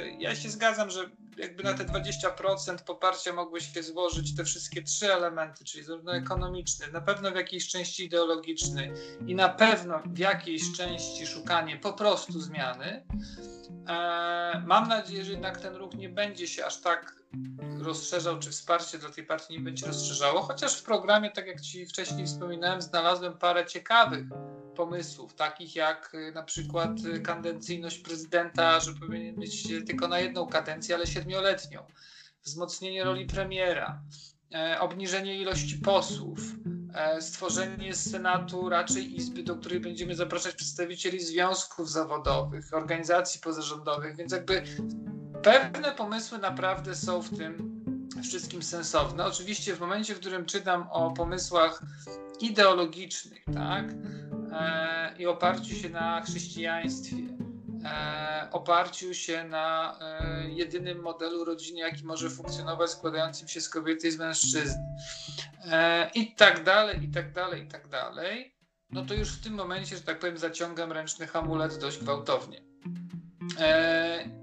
Speaker 2: yy, ja się zgadzam, że jakby na te 20% poparcia mogły się złożyć te wszystkie trzy elementy, czyli zarówno ekonomiczny, na pewno w jakiejś części ideologiczny i na pewno w jakiejś części szukanie po prostu zmiany. E, mam nadzieję, że jednak ten ruch nie będzie się aż tak rozszerzał, czy wsparcie dla tej partii nie będzie rozszerzało, chociaż w programie, tak jak Ci wcześniej wspominałem, znalazłem parę ciekawych pomysłów, takich jak y, na przykład y, kadencyjność prezydenta, że powinien być tylko na jedną kadencję, ale siedmioletnią, wzmocnienie roli premiera, e, obniżenie ilości posłów, e, stworzenie Senatu raczej izby, do której będziemy zapraszać przedstawicieli związków zawodowych, organizacji pozarządowych, więc jakby pewne pomysły naprawdę są w tym wszystkim sensowne. Oczywiście w momencie, w którym czytam o pomysłach ideologicznych, tak, e, i oparciu się na chrześcijaństwie, e, oparciu się na e, jedynym modelu rodziny, jaki może funkcjonować, składającym się z kobiety i z mężczyzny, e, i tak dalej, i tak dalej, i tak dalej, no to już w tym momencie, że tak powiem, zaciągam ręczny hamulec dość gwałtownie. E,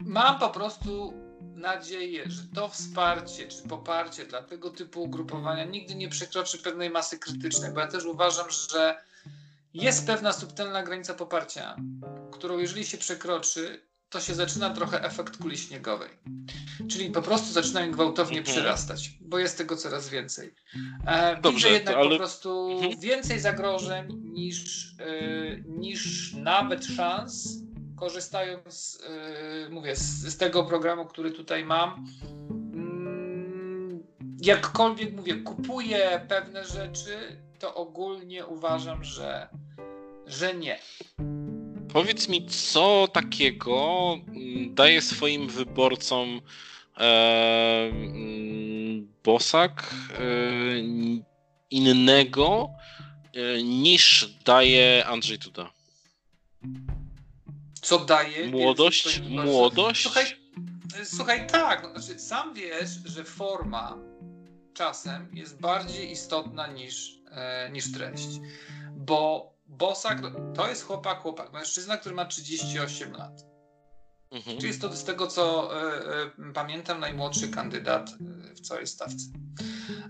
Speaker 2: mam po prostu nadzieję, że to wsparcie czy poparcie dla tego typu ugrupowania nigdy nie przekroczy pewnej masy krytycznej, bo ja też uważam, że jest pewna subtelna granica poparcia, którą jeżeli się przekroczy, to się zaczyna trochę efekt kuli śniegowej. Czyli po prostu zaczynają gwałtownie mhm. przyrastać, bo jest tego coraz więcej. E, Dobrze, widzę jednak ale... po prostu mhm. więcej zagrożeń niż, e, niż nawet szans korzystając, yy, mówię, z, z, tego programu, który tutaj mam, yy, jakkolwiek mówię, kupuję pewne rzeczy, to ogólnie uważam, że, że nie.
Speaker 1: Powiedz mi, co takiego mm, daje swoim wyborcom e, mm, Bosak e, innego e, niż daje Andrzej Duda?
Speaker 2: Co daje.
Speaker 1: Młodość? Młodość?
Speaker 2: Słuchaj, słuchaj tak, no, znaczy, sam wiesz, że forma czasem jest bardziej istotna niż, e, niż treść. Bo Bosak to jest chłopak, chłopak, mężczyzna, który ma 38 lat. Mhm. Czyli jest to z tego, co e, e, pamiętam, najmłodszy kandydat e, w całej stawce.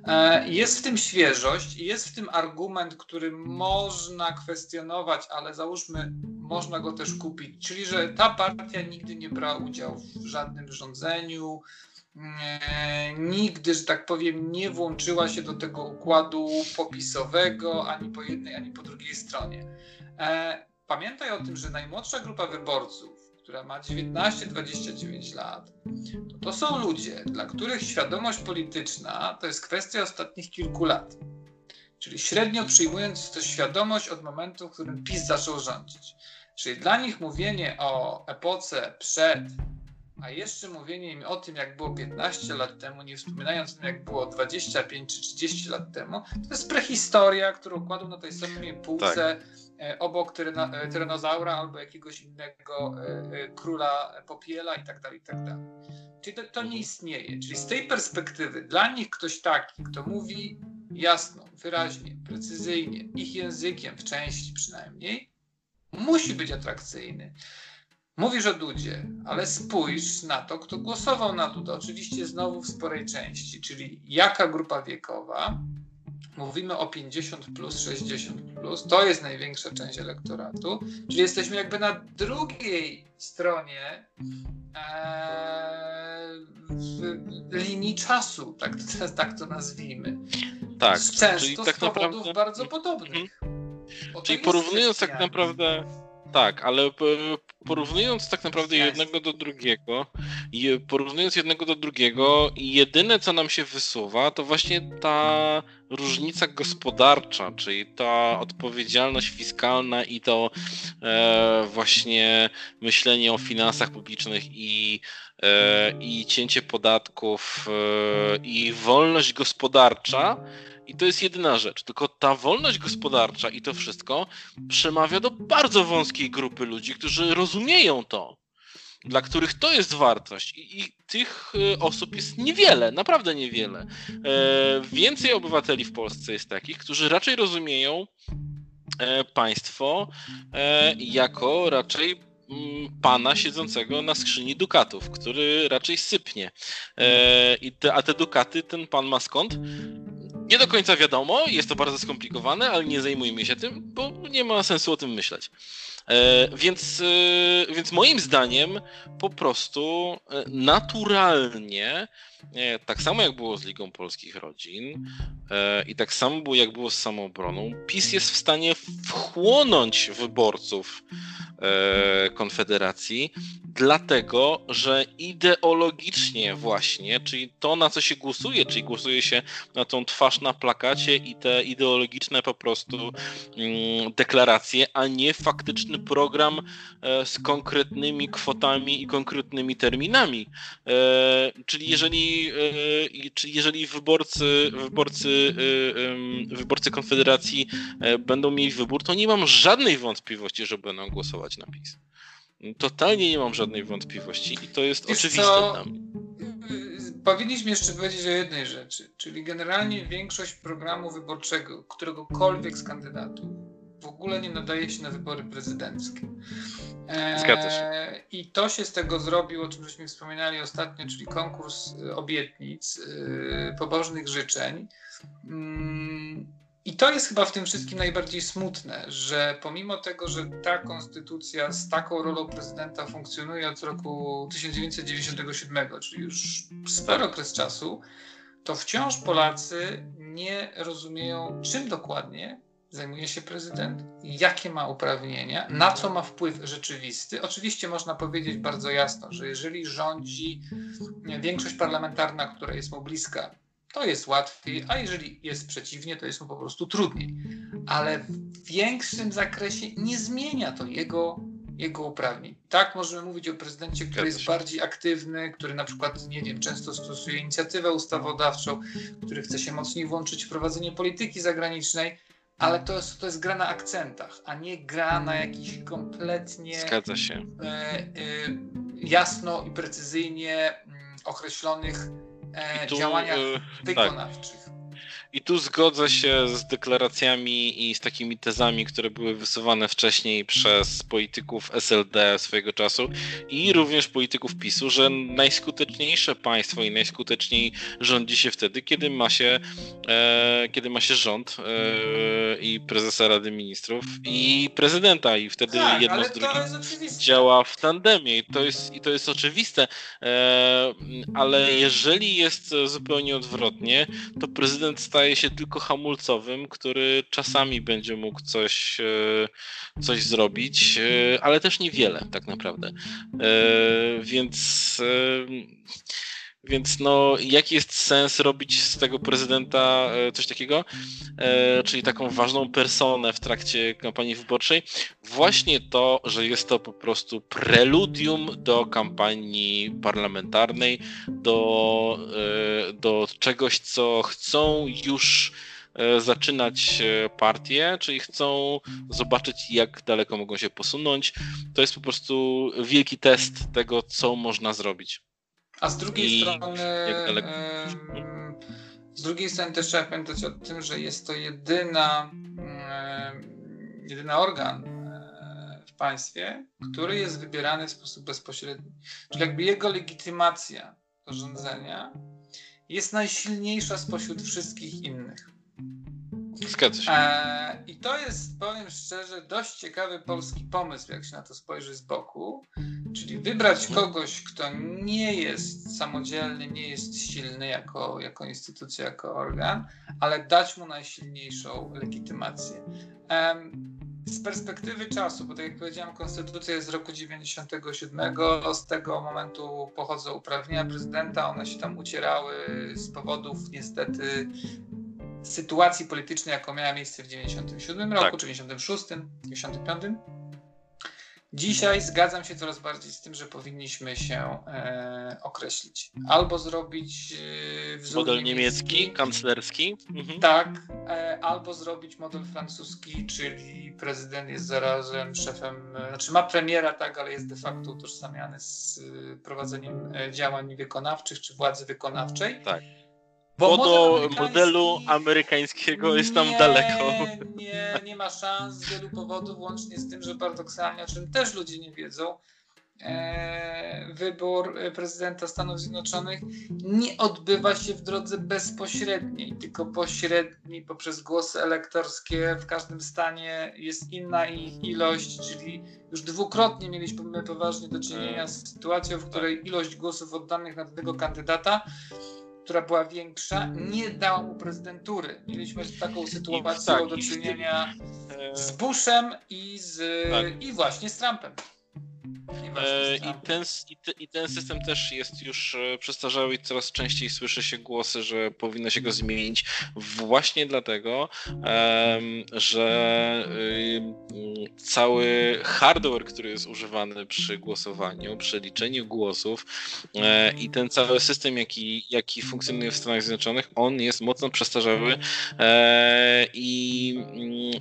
Speaker 2: E, jest w tym świeżość i jest w tym argument, który można kwestionować, ale załóżmy, można go też kupić. Czyli, że ta partia nigdy nie brała udziału w żadnym rządzeniu, e, nigdy, że tak powiem, nie włączyła się do tego układu popisowego ani po jednej, ani po drugiej stronie. E, pamiętaj o tym, że najmłodsza grupa wyborców która ma 19-29 lat, to, to są ludzie, dla których świadomość polityczna to jest kwestia ostatnich kilku lat. Czyli średnio przyjmując to świadomość od momentu, w którym PiS zaczął rządzić. Czyli dla nich mówienie o epoce przed, a jeszcze mówienie im o tym, jak było 15 lat temu, nie wspominając o tym, jak było 25 czy 30 lat temu, to jest prehistoria, którą kładą na tej samej półce. Tak E, obok tyreno, e, albo jakiegoś innego e, króla popiela i tak dalej, i tak. Czyli to, to nie istnieje. Czyli z tej perspektywy dla nich ktoś taki, kto mówi jasno, wyraźnie, precyzyjnie, ich językiem w części przynajmniej, musi być atrakcyjny. Mówisz o Dudzie, ale spójrz na to, kto głosował na Dudę. Oczywiście znowu w sporej części, czyli jaka grupa wiekowa, mówimy o 50 plus, 60 plus, to jest największa część elektoratu, czyli jesteśmy jakby na drugiej stronie e, linii czasu, tak, tak to nazwijmy.
Speaker 1: Tak,
Speaker 2: często czyli tak z powodów naprawdę... bardzo podobnych.
Speaker 1: Mhm. Czyli porównując tak naprawdę Tak, ale porównując tak naprawdę jednego do drugiego, porównując jednego do drugiego, jedyne co nam się wysuwa, to właśnie ta różnica gospodarcza, czyli ta odpowiedzialność fiskalna i to e, właśnie myślenie o finansach publicznych i, e, i cięcie podatków e, i wolność gospodarcza i to jest jedyna rzecz. Tylko ta wolność gospodarcza i to wszystko przemawia do bardzo wąskiej grupy ludzi, którzy rozumieją to, dla których to jest wartość. I, i tych e, osób jest niewiele, naprawdę niewiele. E, więcej obywateli w Polsce jest takich, którzy raczej rozumieją e, państwo e, jako raczej mm, pana siedzącego na skrzyni dukatów, który raczej sypnie. E, i te, a te dukaty ten pan ma skąd? Nie do końca wiadomo, jest to bardzo skomplikowane, ale nie zajmujmy się tym, bo nie ma sensu o tym myśleć. E, więc, e, więc moim zdaniem po prostu e, naturalnie, tak samo jak było z Ligą Polskich Rodzin e, i tak samo było jak było z samoobroną, PiS jest w stanie wchłonąć wyborców e, Konfederacji, dlatego że ideologicznie właśnie, czyli to na co się głosuje, czyli głosuje się na tą twarz na plakacie i te ideologiczne po prostu mm, deklaracje, a nie faktyczny program e, z konkretnymi kwotami i konkretnymi terminami. E, czyli jeżeli, e, czyli jeżeli wyborcy, wyborcy, wyborcy Konfederacji będą mieli wybór, to nie mam żadnej wątpliwości, że będą głosować na PiS. Totalnie nie mam żadnej wątpliwości i to jest Wiesz oczywiste co? dla mnie.
Speaker 2: Powinniśmy jeszcze powiedzieć o jednej rzeczy, czyli generalnie większość programu wyborczego któregokolwiek z kandydatów w ogóle nie nadaje się na wybory prezydenckie.
Speaker 1: Zgadza się. E,
Speaker 2: I to się z tego zrobił, o czym żeśmy wspominali ostatnio, czyli konkurs obietnic, e, pobożnych życzeń. Mm, i to jest chyba w tym wszystkim najbardziej smutne, że pomimo tego, że ta konstytucja z taką rolą prezydenta funkcjonuje od roku 1997, czyli już spory okres czasu, to wciąż Polacy nie rozumieją, czym dokładnie zajmuje się prezydent, jakie ma uprawnienia, na co ma wpływ rzeczywisty. Oczywiście można powiedzieć bardzo jasno, że jeżeli rządzi większość parlamentarna, która jest mu bliska, to jest łatwiej, a jeżeli jest przeciwnie, to jest mu po prostu trudniej. Ale w większym zakresie nie zmienia to jego, jego uprawnień. Tak, możemy mówić o prezydencie, który jest bardziej aktywny, który na przykład, nie wiem, często stosuje inicjatywę ustawodawczą, który chce się mocniej włączyć w prowadzenie polityki zagranicznej, ale to jest, to jest gra na akcentach, a nie gra na jakichś kompletnie
Speaker 1: Zgadza się. E,
Speaker 2: e, jasno i precyzyjnie mm, określonych e, tu, działaniach e, wykonawczych. Tak.
Speaker 1: I tu zgodzę się z deklaracjami i z takimi tezami, które były wysuwane wcześniej przez polityków SLD swojego czasu i również polityków PiSu, że najskuteczniejsze państwo i najskuteczniej rządzi się wtedy, kiedy ma się, e, kiedy ma się rząd e, i prezesa Rady Ministrów i prezydenta i wtedy tak, jedno z drugim działa w tandemie i to jest, i to jest oczywiste, e, ale jeżeli jest zupełnie odwrotnie, to prezydent staje staje się tylko hamulcowym, który czasami będzie mógł coś, e, coś zrobić, e, ale też niewiele tak naprawdę. E, więc więc no, jaki jest sens robić z tego prezydenta coś takiego, czyli taką ważną personę w trakcie kampanii wyborczej? Właśnie to, że jest to po prostu preludium do kampanii parlamentarnej, do, do czegoś, co chcą już zaczynać partie, czyli chcą zobaczyć, jak daleko mogą się posunąć. To jest po prostu wielki test tego, co można zrobić.
Speaker 2: A z drugiej I strony. z drugiej strony też trzeba pamiętać o tym, że jest to jedyna, jedyny organ w państwie, który jest wybierany w sposób bezpośredni. Czyli jakby jego legitymacja do rządzenia jest najsilniejsza spośród wszystkich innych.
Speaker 1: Zgadza się.
Speaker 2: E, I to jest, powiem szczerze, dość ciekawy polski pomysł, jak się na to spojrzy z boku. Czyli wybrać mhm. kogoś, kto nie jest samodzielny, nie jest silny jako, jako instytucja, jako organ, ale dać mu najsilniejszą legitymację. z perspektywy czasu, bo tak jak powiedziałem, konstytucja jest z roku 97, z tego momentu pochodzą uprawnienia prezydenta, one się tam ucierały z powodów niestety sytuacji politycznej, jaką miała miejsce w 97 roku, tak. 96, 95. Dzisiaj zgadzam się coraz bardziej z tym, że powinniśmy się e, określić. Albo zrobić e,
Speaker 1: wzór model niemiecki, niemiecki kanclerski.
Speaker 2: Mhm. Tak, e, albo zrobić model francuski, czyli prezydent jest zarazem szefem, e, znaczy ma premiera, tak, ale jest de facto utożsamiany z e, prowadzeniem e, działań wykonawczych czy władzy wykonawczej.
Speaker 1: Tak. Bo, do amerykański... modelu amerykańskiego jest tam
Speaker 2: nie,
Speaker 1: daleko.
Speaker 2: Nie, nie ma szans z wielu powodów, łącznie z tym, że paradoksalnie, o czym też ludzie nie wiedzą, e, wybór prezydenta Stanów Zjednoczonych nie odbywa się w drodze bezpośredniej, tylko pośredniej poprzez głosy elektorskie. W każdym stanie jest inna ich ilość, czyli już dwukrotnie mieliśmy poważnie do czynienia z sytuacją, w której ilość głosów oddanych na danego kandydata która była większa, nie dała mu prezydentury. Mieliśmy taką sytuacją tak, I, tak, do czynienia z Bushem i, z, tak. i właśnie z Trumpem.
Speaker 1: E, I ten, i, te, I ten system też jest już e, przestarzały i coraz częściej słyszy się głosy, że powinno się go zmienić właśnie dlatego, że y, cały hardware, który jest używany przy głosowaniu, przy liczeniu głosów e, i ten cały system, jaki, jaki funkcjonuje w Stanach Zjednoczonych, on jest mocno przestarzały i,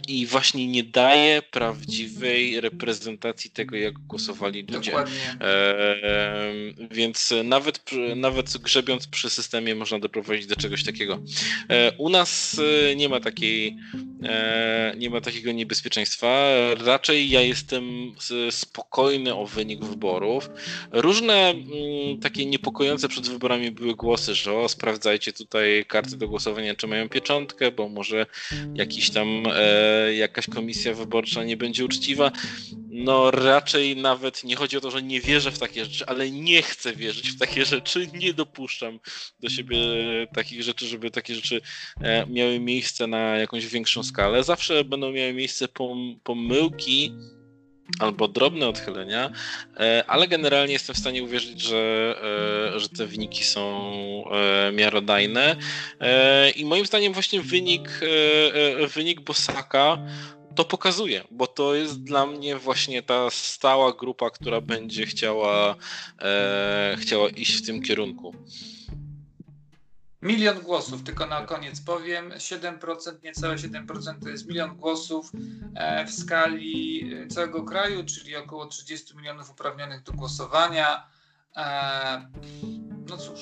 Speaker 1: i właśnie nie daje prawdziwej reprezentacji tego, jak głosowali ludzie. Dokładnie. E, więc nawet, nawet grzebiąc przy systemie można doprowadzić do czegoś takiego. E, u nas e, nie ma takiej e, nie ma takiego niebezpieczeństwa. Raczej ja jestem spokojny o wynik wyborów. Różne m, mm, takie niepokojące przed wyborami były głosy, że o, sprawdzajcie tutaj karty do głosowania, czy mają pieczątkę, bo może jakiś tam e, jakaś komisja wyborcza nie będzie uczciwa. No raczej nawet nie chodzi o to, że nie wierzę w takie rzeczy, ale nie chcę wierzyć w takie rzeczy, nie dopuszczam do siebie takich rzeczy, żeby takie rzeczy e, miały miejsce na jakąś większą skalę. Zawsze będą miały miejsce pomyłki albo drobne odchylenia, e, ale generalnie jestem w stanie uwierzyć, że, e, że te wyniki są miarodajne i moim zdaniem właśnie wynik, wynik Bosaka to pokazuje, bo to jest dla mnie właśnie ta stała grupa, która będzie chciała, e, chciała iść w tym kierunku.
Speaker 2: Milion głosów, tylko na koniec powiem. 7%, niecałe 7% to jest milion głosów e, w skali całego kraju, czyli około 30 milionów uprawnionych do głosowania. E, no cóż,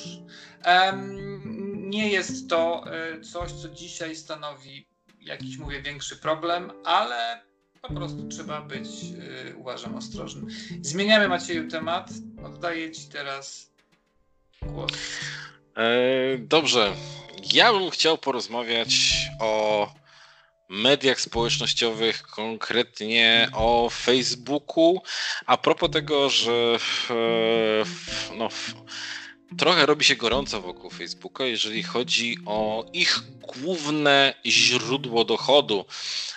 Speaker 2: nie jest to e, coś, co dzisiaj stanowi jakiś, mówię, większy problem, ale po prostu trzeba być, yy, uważam, ostrożnym. Zmieniamy, Macieju, temat. Oddaję Ci teraz głos.
Speaker 1: E, dobrze. Ja bym chciał porozmawiać o mediach społecznościowych, konkretnie o Facebooku. A propos tego, że w, no, trochę robi się gorąco wokół Facebooka, jeżeli chodzi o ich główne źródło dochodu,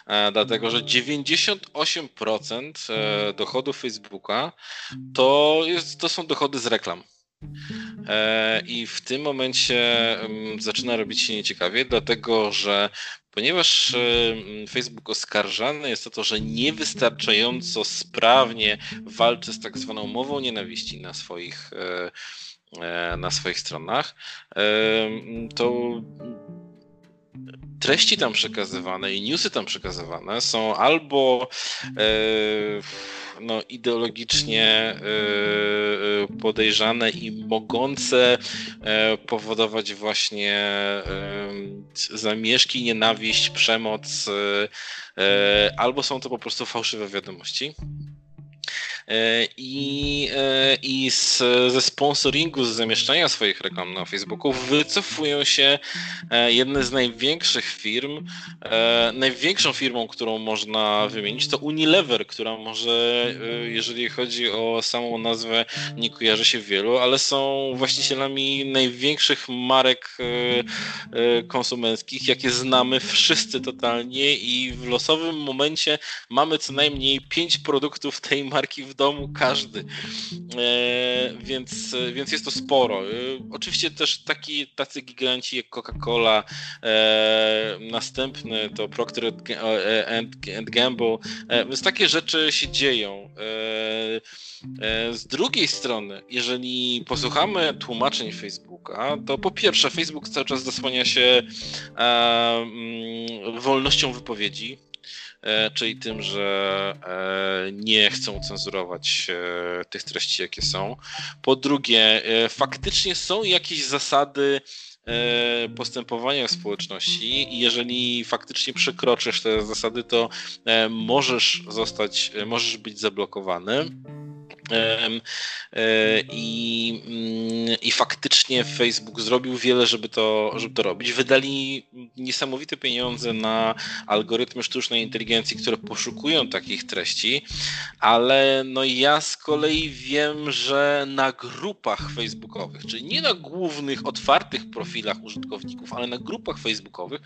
Speaker 1: e, dlatego że 98% e, dochodu Facebooka to, jest, to są dochody z reklam. E, I w tym momencie mm, zaczyna robić się nieciekawie, dlatego że ponieważ Facebook oskarżany jest o to, że niewystarczająco sprawnie walczy z tak zwaną mową nienawiści na swoich na swoich stronach, e, to treści tam przekazywane i newsy tam przekazywane są albo e, no, ideologicznie podejrzane i mogące powodować właśnie zamieszki, nienawiść, przemoc, albo są to po prostu fałszywe wiadomości. I, i z, ze sponsoringu, z zamieszczania swoich reklam na Facebooku wycofują się jedne z największych firm. Największą firmą, którą można wymienić, to Unilever, która może, jeżeli chodzi o samą nazwę, nie kojarzy się wielu, ale są właścicielami największych marek konsumenckich, jakie znamy wszyscy totalnie i w losowym momencie mamy co najmniej pięć produktów tej marki w domu każdy. E, więc, więc jest to sporo. E, oczywiście też taki, tacy giganci jak Coca-Cola, e, następny to Procter Gamble, więc takie rzeczy się dzieją. Z drugiej strony, jeżeli posłuchamy tłumaczeń Facebooka, to po pierwsze Facebook cały czas zasłania się mm, wolnością wypowiedzi, czyli tym, że e, nie chcą cenzurować e, tych treści, jakie są. Po drugie, faktycznie są jakieś zasady postępowania w społeczności i jeżeli faktycznie przekroczysz te zasady, to możesz zostać, możesz być zablokowany. E, I, mm, I faktycznie Facebook zrobił wiele, żeby to, żeby to robić. Wydali niesamowite pieniądze na algorytmy sztucznej inteligencji, które poszukują takich treści, ale no ja z kolei wiem, że na grupach facebookowych, czyli nie na głównych, otwartych profilach użytkowników, ale na grupach facebookowych,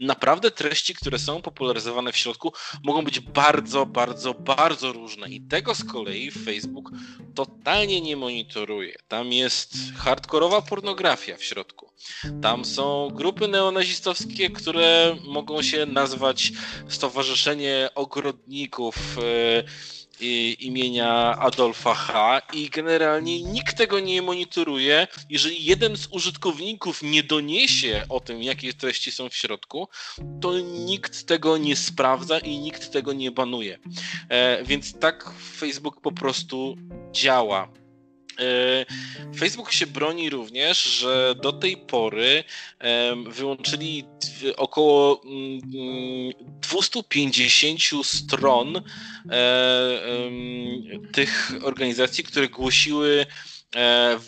Speaker 1: naprawdę treści, które są popularyzowane w środku, mogą być bardzo, bardzo, bardzo różne. I tego z kolei Facebook Facebook totalnie nie monitoruje. Tam jest hardkorowa pornografia w środku. Tam są grupy neonazistowskie, które mogą się nazwać Stowarzyszenie Ogrodników. Yy, imienia Adolfa H. i generalnie nikt tego nie monitoruje. Jeżeli jeden z użytkowników nie doniesie o tym, jakie treści są w środku, to nikt tego nie sprawdza i nikt tego nie banuje. E, więc tak Facebook po prostu działa. E, Facebook się broni również, że do tej pory wyłączyli około 250 mm, stron e, tych organizacji, które głosiły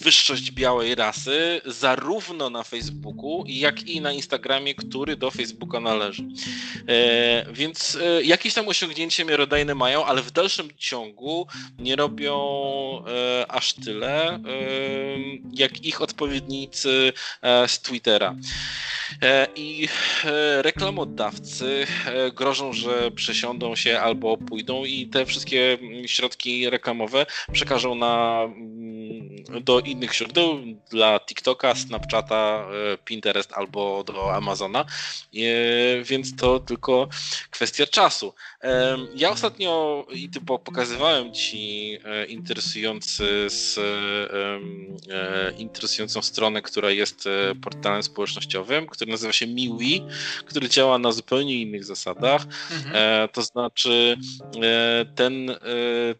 Speaker 1: wyższość białej rasy, zarówno na Facebooku, jak i na Instagramie, który do Facebooka należy. E, więc e, jakieś tam osiągnięcie miarodajne mają, ale w dalszym ciągu nie robią aż tyle, jak ich odpowiednicy z Twittera. I reklamodawcy grożą, że przesiądą się albo pójdą i te wszystkie środki reklamowe przekażą na do innych źródeł, dla TikToka, Snapchata, e, Pinterest albo do Amazona, e, więc to tylko kwestia czasu. E, ja ostatnio i ty pokazywałem ci interesujący z, interesującą stronę, która jest portalem społecznościowym, który nazywa się Miwi, który działa na zupełnie innych zasadach. Mhm. To znaczy ten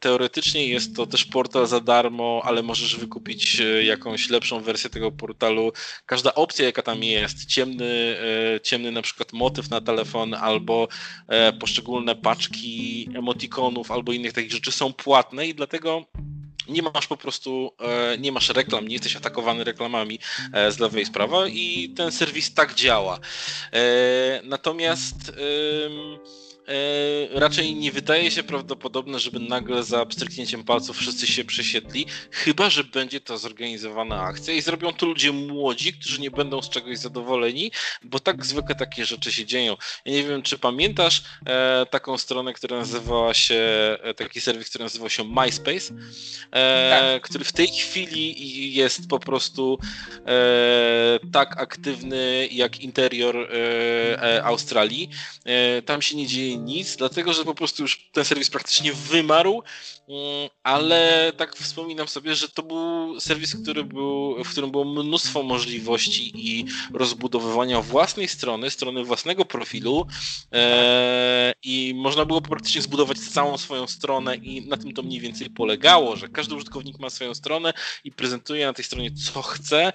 Speaker 1: teoretycznie jest to też portal za darmo, ale możesz wykupić e, jakąś lepszą wersję tego portalu. Każda opcja, jaka tam jest, ciemny, e, ciemny na przykład motyw na telefon, albo e, poszczególne paczki emotikonów, albo innych takich rzeczy są płatne i dlatego nie masz po prostu, nie masz reklam, nie jesteś atakowany reklamami z lewej i prawa i ten serwis tak działa. Natomiast e, raczej nie wydaje się prawdopodobne, żeby nagle za pstryknięciem palców wszyscy się przesiedli, chyba że będzie to zorganizowana akcja i zrobią to ludzie młodzi, którzy nie będą z czegoś zadowoleni, bo tak zwykle takie rzeczy się dzieją. Ja nie wiem, czy pamiętasz e, taką stronę, która nazywała się, e, taki serwis, który nazywał się MySpace, e, tak. który w tej chwili jest po prostu e, tak aktywny jak interior e, Australii. tam się nie dzieje nic, dlatego że po prostu już ten serwis praktycznie wymarł, mm, ale tak wspominam sobie, że to był serwis, który był, w którym było mnóstwo możliwości i rozbudowywania własnej strony, strony własnego profilu e, i można było praktycznie zbudować całą swoją stronę i na tym to mniej więcej polegało, że każdy użytkownik ma swoją stronę i prezentuje na tej stronie co chce,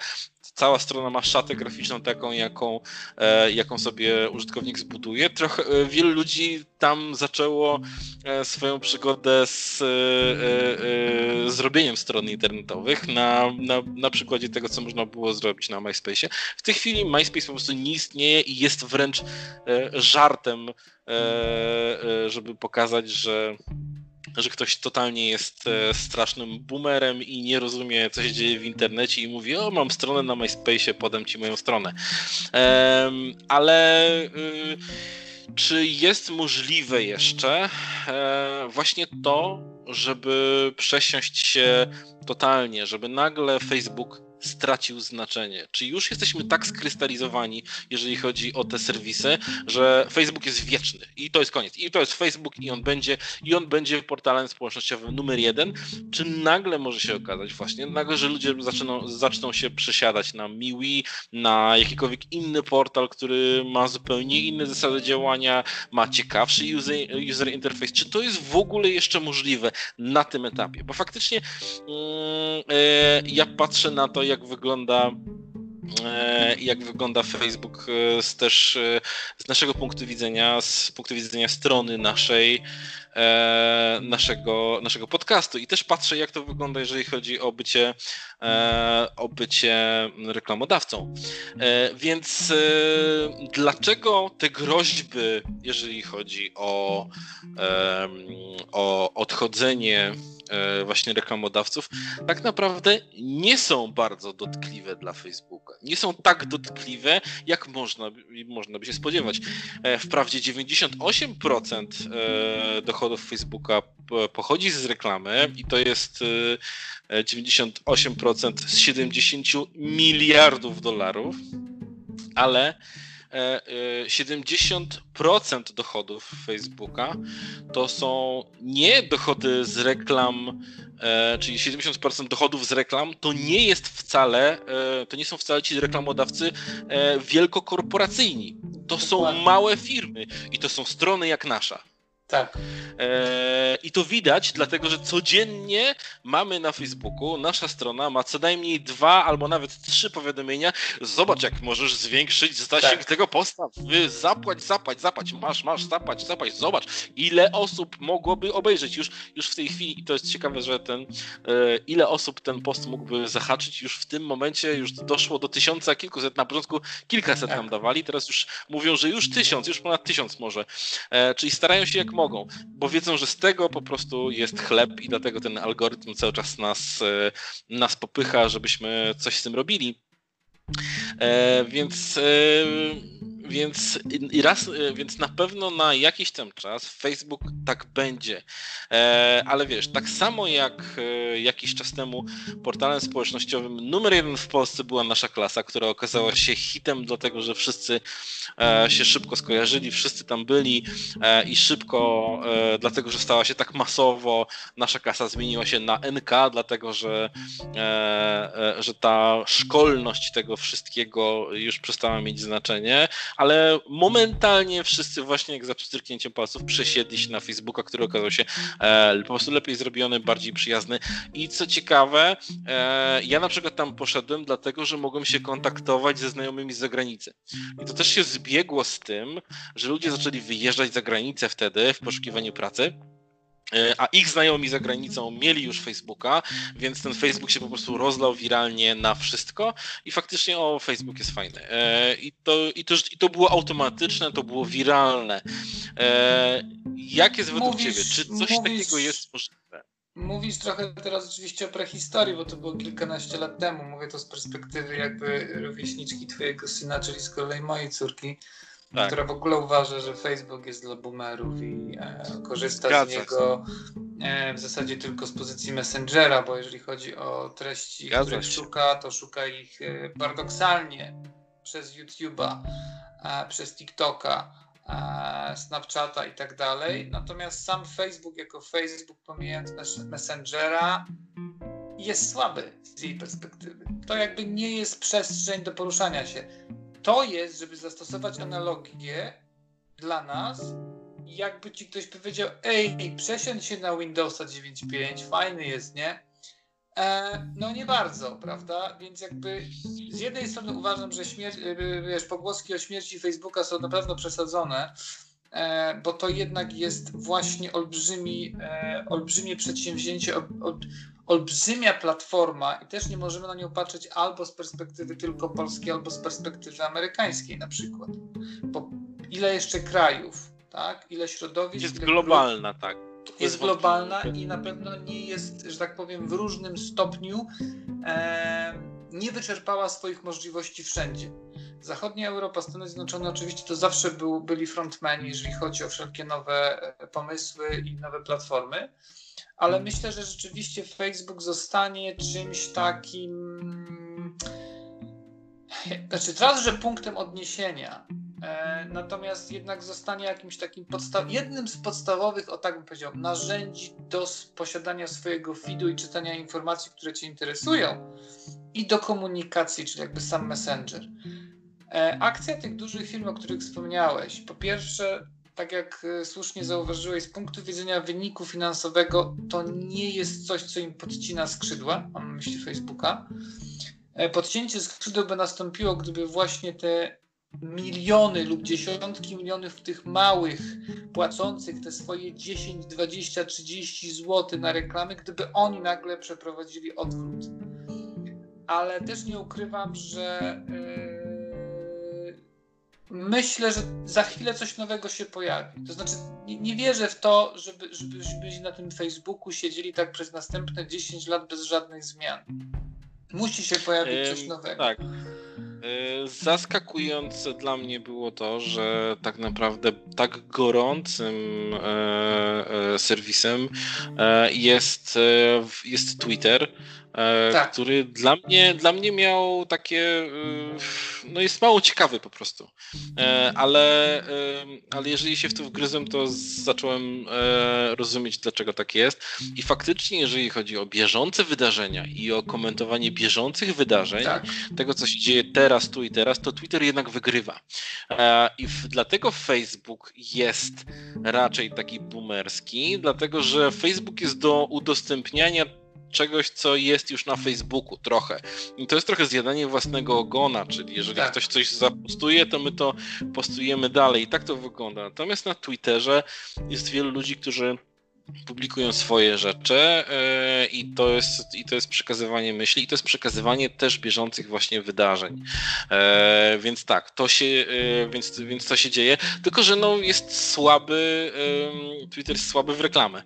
Speaker 1: cała strona ma szatę graficzną taką, jaką, e, jaką sobie użytkownik zbuduje. Trochę e, wielu ludzi tam zaczęło e, swoją przygodę z zrobieniem stron internetowych na, na, na przykładzie tego, co można było zrobić na MySpace. W tej chwili MySpace po prostu nie istnieje i jest wręcz żartem, żeby pokazać, że że ktoś totalnie jest e, strasznym boomerem i nie rozumie, co się dzieje w internecie i mówi, o, mam stronę na MySpace, podam ci moją stronę. ale y, czy jest możliwe jeszcze e, właśnie to, żeby przesiąść się totalnie, żeby nagle Facebook stracił znaczenie. Czy już jesteśmy tak skrystalizowani, jeżeli chodzi o te serwisy, że Facebook jest wieczny i to jest koniec. I to jest Facebook i on będzie, i on będzie portalem społecznościowym numer jeden. Czy nagle może się okazać właśnie, nagle, że ludzie zaczną, zaczną się przesiadać na Miwi, na jakikolwiek inny portal, który ma zupełnie inne zasady działania, ma ciekawszy user, user interface. Czy to jest w ogóle jeszcze możliwe na tym etapie? Bo faktycznie e, ja patrzę na to, jak wygląda e, jak wygląda Facebook e, z też e, z naszego punktu widzenia, z punktu widzenia strony naszej, naszego, naszego podcastu. I też patrzę, jak to wygląda, jeżeli chodzi o bycie, o bycie reklamodawcą. Więc dlaczego te groźby, jeżeli chodzi o, o odchodzenie właśnie reklamodawców, tak naprawdę nie są bardzo dotkliwe dla Facebooka. Nie są tak dotkliwe, jak można, można by się spodziewać. E, wprawdzie 98% e, dochodów Facebooka pochodzi z reklamy i to jest 98% z 70 miliardów dolarów, ale 70% e, dochodów Facebooka to są nie dochody z reklam, e, czyli 70% dochodów z reklam, to nie jest wcale, e, to nie są wcale ci reklamodawcy wielkokorporacyjni. To są małe firmy i to są strony jak nasza.
Speaker 2: Tak.
Speaker 1: E, I to widać, dlatego że codziennie mamy na Facebooku, nasza strona ma co najmniej dwa albo nawet trzy powiadomienia. Zobacz, jak możesz zwiększyć zasięg tak. tego posta. Zapłać, zapłać, zapłać, masz, masz, zapłać, zapłać. Zobacz, ile osób mogłoby obejrzeć już, już w tej chwili. I to jest ciekawe, że ten, e, ile osób ten post mógłby zahaczyć. Już w tym momencie już doszło do tysiąca, kilkuset. Na początku kilkaset tak. nam dawali, teraz już mówią, że już tysiąc, już ponad tysiąc może. E, czyli starają się jak mogą, bo wiedzą, że z tego po prostu jest chleb i dlatego ten algorytm cały czas nas, e, nas popycha, żebyśmy coś z tym robili. E, więc e, więc, i raz, e, więc na pewno na jakiś tam czas Facebook tak będzie. E, ale wiesz, tak samo jak e, jakiś czas temu portalem społecznościowym numer jeden w Polsce była nasza klasa, która okazała się hitem, dlatego że wszyscy e, się szybko skojarzyli, wszyscy tam byli e, i szybko, e, dlatego że stała się tak masowo. Nasza klasa zmieniła się na NK, dlatego że, że ta szkolność tego wszystkiego już przestała mieć znaczenie ale momentalnie wszyscy właśnie jak za pstryknięciem palców przesiedli się na Facebooka, który okazał się e, po prostu lepiej zrobiony, bardziej przyjazny i co ciekawe, e, ja na przykład tam poszedłem dlatego, że mogłem się kontaktować ze znajomymi z zagranicy. I to też się zbiegło z tym, że ludzie zaczęli wyjeżdżać za granicę wtedy w poszukiwaniu pracy a ich znajomi za granicą mieli już Facebooka, więc ten Facebook się po prostu rozlał wiralnie na wszystko i faktycznie o, Facebook jest fajny. E, I to, i to, i to było automatyczne, to było wiralne. E, jak jest według mówisz, Ciebie? Czy coś mówisz, takiego jest możliwe?
Speaker 2: Mówisz trochę teraz oczywiście o prehistorii, bo to było kilkanaście lat temu. Mówię to z perspektywy jakby rówieśniczki Twojego syna, czyli z kolei mojej córki tak. która w ogóle uważa, że Facebook jest dla boomerów i e, korzysta Zgadza z niego e, w zasadzie tylko z pozycji Messengera, bo jeżeli chodzi o treści, Zgadza których się. szuka, to szuka ich e, paradoksalnie przez YouTube'a, przez TikToka, Snapchata i tak dalej. Natomiast sam Facebook jako Facebook, pomijając Messengera, jest słaby z jej perspektywy. To jakby nie jest przestrzeń do poruszania się to jest, żeby zastosować analogię dla nas, jakby ci ktoś powiedział, ej, przesiądź się na Windowsa 9.5, fajny jest, nie? E, no nie bardzo, prawda? Więc jakby z jednej strony uważam, że śmier- e, wiesz, pogłoski o śmierci Facebooka są na pewno przesadzone, e, bo to jednak jest właśnie olbrzymi, e, olbrzymie przedsięwzięcie, ol, ol, olbrzymia platforma i też nie możemy na nią patrzeć albo z perspektywy tylko polskiej, albo z perspektywy amerykańskiej na przykład. Bo ile jeszcze krajów, tak? Ile środowisk.
Speaker 1: Jest
Speaker 2: ile
Speaker 1: globalna, tak.
Speaker 2: jest globalna i na pewno nie jest, że tak powiem, w różnym stopniu e, nie wyczerpała swoich możliwości wszędzie. Zachodnia Europa, Stany Zjednoczone oczywiście to zawsze był, byli frontmeni, jeżeli chodzi o wszelkie nowe e, pomysły i nowe platformy, ale myślę, że rzeczywiście Facebook zostanie czymś takim, znaczy raz, że punktem odniesienia, E, natomiast jednak zostanie jakimś takim podstaw, jednym z podstawowych, o tak bym powiedział, narzędzi do posiadania swojego feedu i czytania informacji, które Cię interesują i do komunikacji, czyli jakby sam messenger. E, akcja tych dużych firm, o których wspomniałeś, po pierwsze, tak jak e, słusznie zauważyłeś, z punktu widzenia wyniku finansowego, to nie jest coś, co im podcina skrzydła, mam na myśli Facebooka. Podcięcie skrzydeł by nastąpiło, gdyby właśnie te miliony lub dziesiątki milionów tych małych płacących te swoje 10, 20, 30 zł na reklamy, gdyby oni nagle przeprowadzili odwrót. Ale też nie ukrywam, że yy, myślę, że za chwilę coś nowego się pojawi. To znaczy, nie, nie wierzę w to, żeby, żeby, żeby na tym Facebooku siedzieli tak przez następne 10 lat bez żadnych zmian. Musi się pojawić coś nowego.
Speaker 1: Tak. E, zaskakujące dla mnie było to, że tak naprawdę tak gorącym e, e, serwisem jest, jest Twitter E, tak. który dla mnie, dla mnie miał takie, e, no jest mało ciekawy po prostu. E, ale, ale jeżeli się w to wgryzłem, to zacząłem rozumieć, dlaczego tak jest. I faktycznie, jeżeli chodzi o bieżące wydarzenia i o komentowanie bieżących wydarzeń, tak. tego, co się dzieje teraz, tu i teraz, to Twitter jednak wygrywa. I dlatego Facebook jest raczej taki boomerski, dlatego że Facebook jest do udostępniania czegoś, co jest już na Facebooku trochę. I to jest trochę zjadanie własnego ogona, czyli jeżeli tak. ktoś coś zapostuje, to my to postujemy dalej. I tak to wygląda. Natomiast na Twitterze jest wielu ludzi, którzy publikują swoje rzeczy e, i to, jest, i to jest przekazywanie myśli i to jest przekazywanie też bieżących właśnie wydarzeń. E, więc tak, to się, e, więc, więc to się dzieje, tylko że no jest słaby, Twitter jest słaby w reklamę.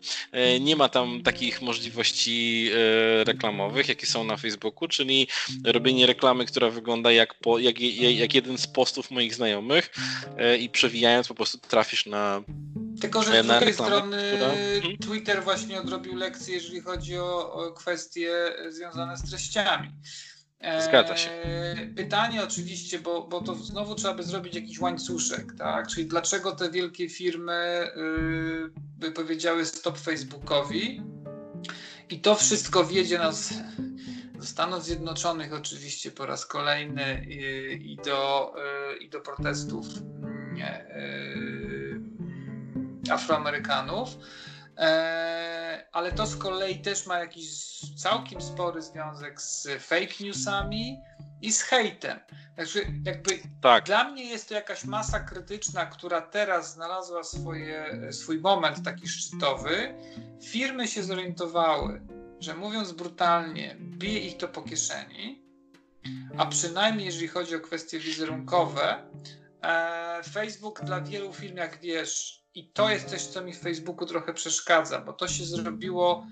Speaker 1: Nie ma tam takich możliwości reklamowych, jakie są na Facebooku, czyli robienie reklamy, która wygląda jak, po, jak, jak jeden z postów moich znajomych i przewijając po prostu trafisz na
Speaker 2: tylko, że z drugiej strony która... Mhm. Twitter właśnie odrobił lekcję, jeżeli chodzi o, o kwestie związane z treściami.
Speaker 1: E, Zgadza się.
Speaker 2: Pytanie oczywiście, bo, bo to znowu trzeba by zrobić jakiś łańcuszek, tak? Czyli dlaczego te wielkie firmy yy, by powiedziały stop Facebookowi i to wszystko wiedzie nas do Stanów Zjednoczonych oczywiście po raz kolejny i, i do, yy, i do protestów yy, Afroamerykanów. E, ale to z kolei też ma jakiś całkiem spory związek z fake newsami i z hejtem. Także jakby tak. dla mnie jest to jakaś masa krytyczna, która teraz znalazła swoje, swój moment taki szczytowy. Firmy się zorientowały, że mówiąc brutalnie, bije ich to po kieszeni, a przynajmniej jeżeli chodzi o kwestie wizerunkowe, e, Facebook dla wielu firm, jak wiesz, i to jest coś, co mi w Facebooku trochę przeszkadza, bo to się zrobiło.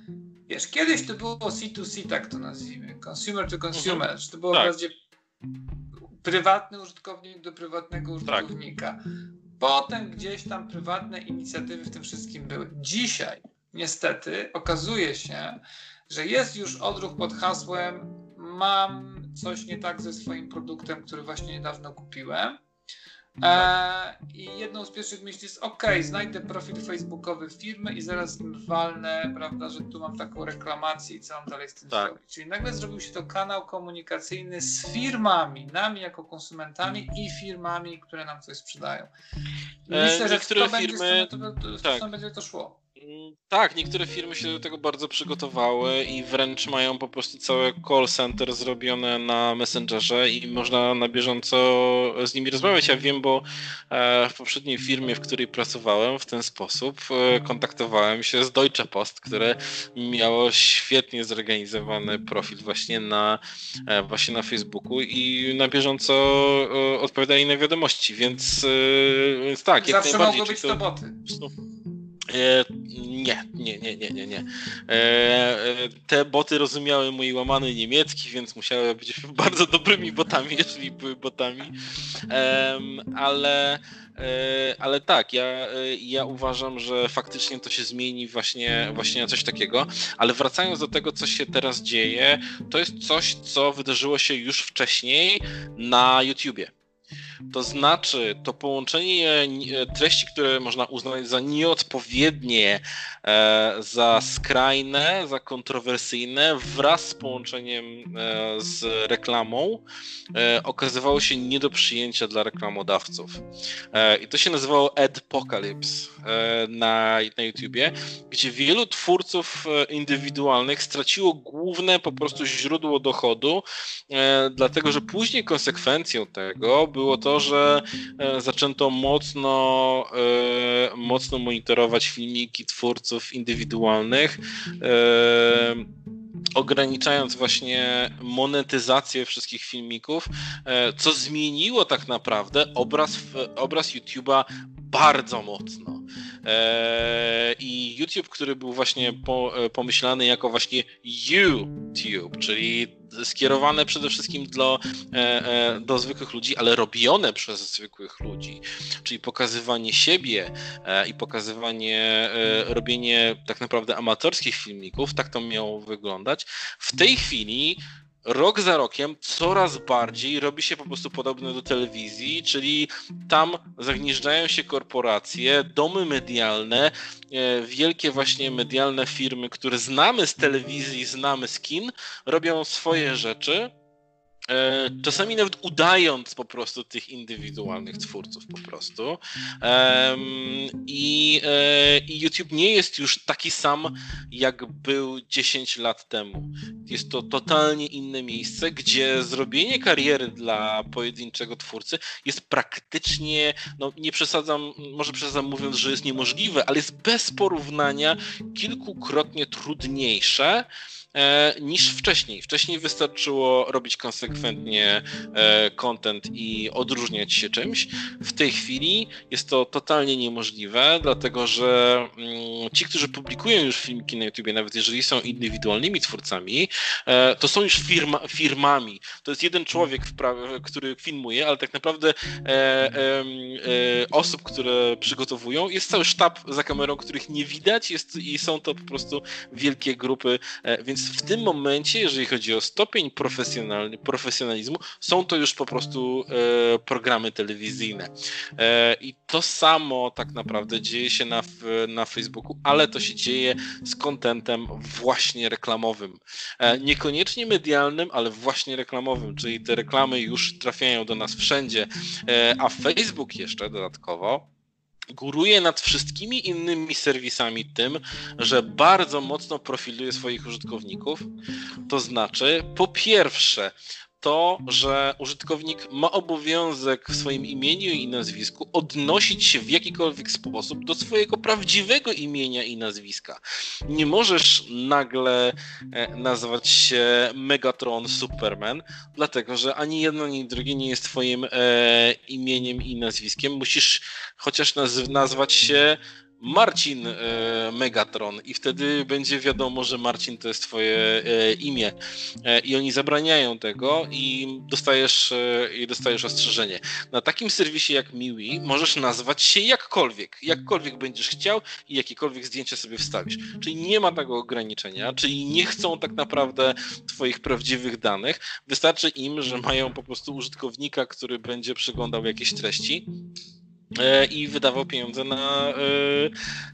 Speaker 2: Wiesz, kiedyś to było C2C, tak to nazwijmy, consumer to consumer. Mhm. To było tak. w zasadzie prywatny użytkownik do prywatnego tak. użytkownika. Tak. Potem gdzieś tam prywatne inicjatywy w tym wszystkim były. Dzisiaj, niestety, okazuje się, że jest już odruch pod hasłem: Mam coś nie tak ze swoim produktem, który właśnie niedawno kupiłem E, I jedną z pierwszych myśli jest, ok, znajdę profil facebookowy firmy i zaraz walnę, prawda, że tu mam taką reklamację i co mam dalej z tym tak. zrobić. Czyli nagle zrobił się to kanał komunikacyjny z firmami, nami jako konsumentami i firmami, które nam coś sprzedają. I
Speaker 1: e, myślę, że w to
Speaker 2: firmy, będzie, to, to, tak. będzie to szło.
Speaker 1: Tak, niektóre firmy się do tego bardzo przygotowały i wręcz mają po prostu całe call center zrobione na Messengerze i można na bieżąco z nimi rozmawiać. Ja wiem, bo e, w poprzedniej firmie, w której pracowałem w ten sposób, e, kontaktowałem się z Deutsche Post, które miało świetnie zorganizowany profil właśnie na, e, właśnie na Facebooku i na bieżąco odpowiadali na wiadomości, więc, więc tak,
Speaker 2: Zawsze jak najbardziej. Mogły być to.
Speaker 1: E, nie, nie, nie, nie, nie, nie. E, e, te boty rozumiały mój łamany niemiecki, więc musiały być bardzo dobrymi botami, jeżeli były botami. ale, ale tak, ja, ja uważam, że faktycznie to się zmieni właśnie, właśnie na coś takiego. Ale wracając do tego, co się teraz dzieje, to jest coś, co wydarzyło się już wcześniej na YouTubie. To znaczy, to połączenie e, treści, które można uznać za nieodpowiednie, e, za skrajne, za kontrowersyjne, wraz z połączeniem e, z reklamą, okazywało się nie do przyjęcia dla reklamodawców. I to się nazywało Adpocalypse na, na YouTubie, gdzie wielu twórców indywidualnych straciło główne po prostu źródło dochodu, dlatego że później konsekwencją tego było to, że e, zaczęto mocno, e, mocno monitorować filmiki twórców indywidualnych e, ograniczając właśnie monetyzację wszystkich filmików, co zmieniło tak naprawdę obraz, obraz YouTube'a bardzo mocno. I YouTube, który był właśnie pomyślany jako właśnie YouTube, czyli skierowane przede wszystkim do, e, e, do zwykłych ludzi, ale robione przez zwykłych ludzi, czyli pokazywanie siebie e, i pokazywanie, robienie tak naprawdę amatorskich filmików, tak to miało wyglądać. W tej chwili rok za rokiem coraz bardziej robi się po prostu podobne do telewizji, czyli tam zagnieżdżają się korporacje, domy medialne, e, wielkie właśnie medialne firmy, które znamy z telewizji, znamy z kin, robią swoje rzeczy czasami nawet udając po prostu tych indywidualnych twórców po prostu. I, e, I YouTube nie jest już taki sam, jak był 10 lat temu. Jest to totalnie inne miejsce, gdzie zrobienie kariery dla pojedynczego twórcy jest praktycznie, no nie przesadzam, może przesadzam mówiąc, że jest niemożliwe, ale jest bez porównania kilkukrotnie trudniejsze E, niż wcześniej. Wcześniej wystarczyło robić konsekwentnie e, content i odróżniać się czymś. W tej chwili jest to totalnie niemożliwe, dlatego że mm, ci, którzy publikują już filmiki na YouTube, nawet jeżeli są indywidualnymi twórcami, e, to są już firma, firmami. To jest jeden człowiek, który filmuje, ale tak naprawdę osób, które przygotowują, jest cały sztab za kamerą, których nie widać jest, i są to po prostu wielkie grupy, więc w tym momencie, jeżeli chodzi o stopień profesjonalizmu, są to już po prostu e, programy telewizyjne. E, I to samo tak naprawdę dzieje się na, na Facebooku, ale to się dzieje z kontentem właśnie reklamowym. E, niekoniecznie medialnym, ale właśnie reklamowym, czyli te reklamy już trafiają do nas wszędzie, e, a Facebook jeszcze dodatkowo góruje nad wszystkimi innymi serwisami tym, że bardzo mocno profiluje swoich użytkowników. To znaczy, po pierwsze, to, że użytkownik ma obowiązek w swoim imieniu i nazwisku odnosić się w jakikolwiek sposób do swojego prawdziwego imienia i nazwiska. Nie możesz nagle e, nazwać się Megatron Superman, dlatego że ani jedno, ani drugie nie jest twoim e, imieniem i nazwiskiem. Musisz chociaż naz nazwać się Marcin e, Megatron i wtedy będzie wiadomo, że Marcin to jest twoje e, imię e, i oni zabraniają tego i dostajesz, i dostajesz ostrzeżenie. Na takim serwisie jak Miwi możesz nazwać się jakkolwiek, jakkolwiek będziesz chciał i jakiekolwiek zdjęcie sobie wstawisz. Czyli nie ma tego ograniczenia, czyli nie chcą tak naprawdę twoich prawdziwych danych. Wystarczy im, że mają po prostu użytkownika, który będzie przeglądał jakieś treści i wydawał pieniądze na, e,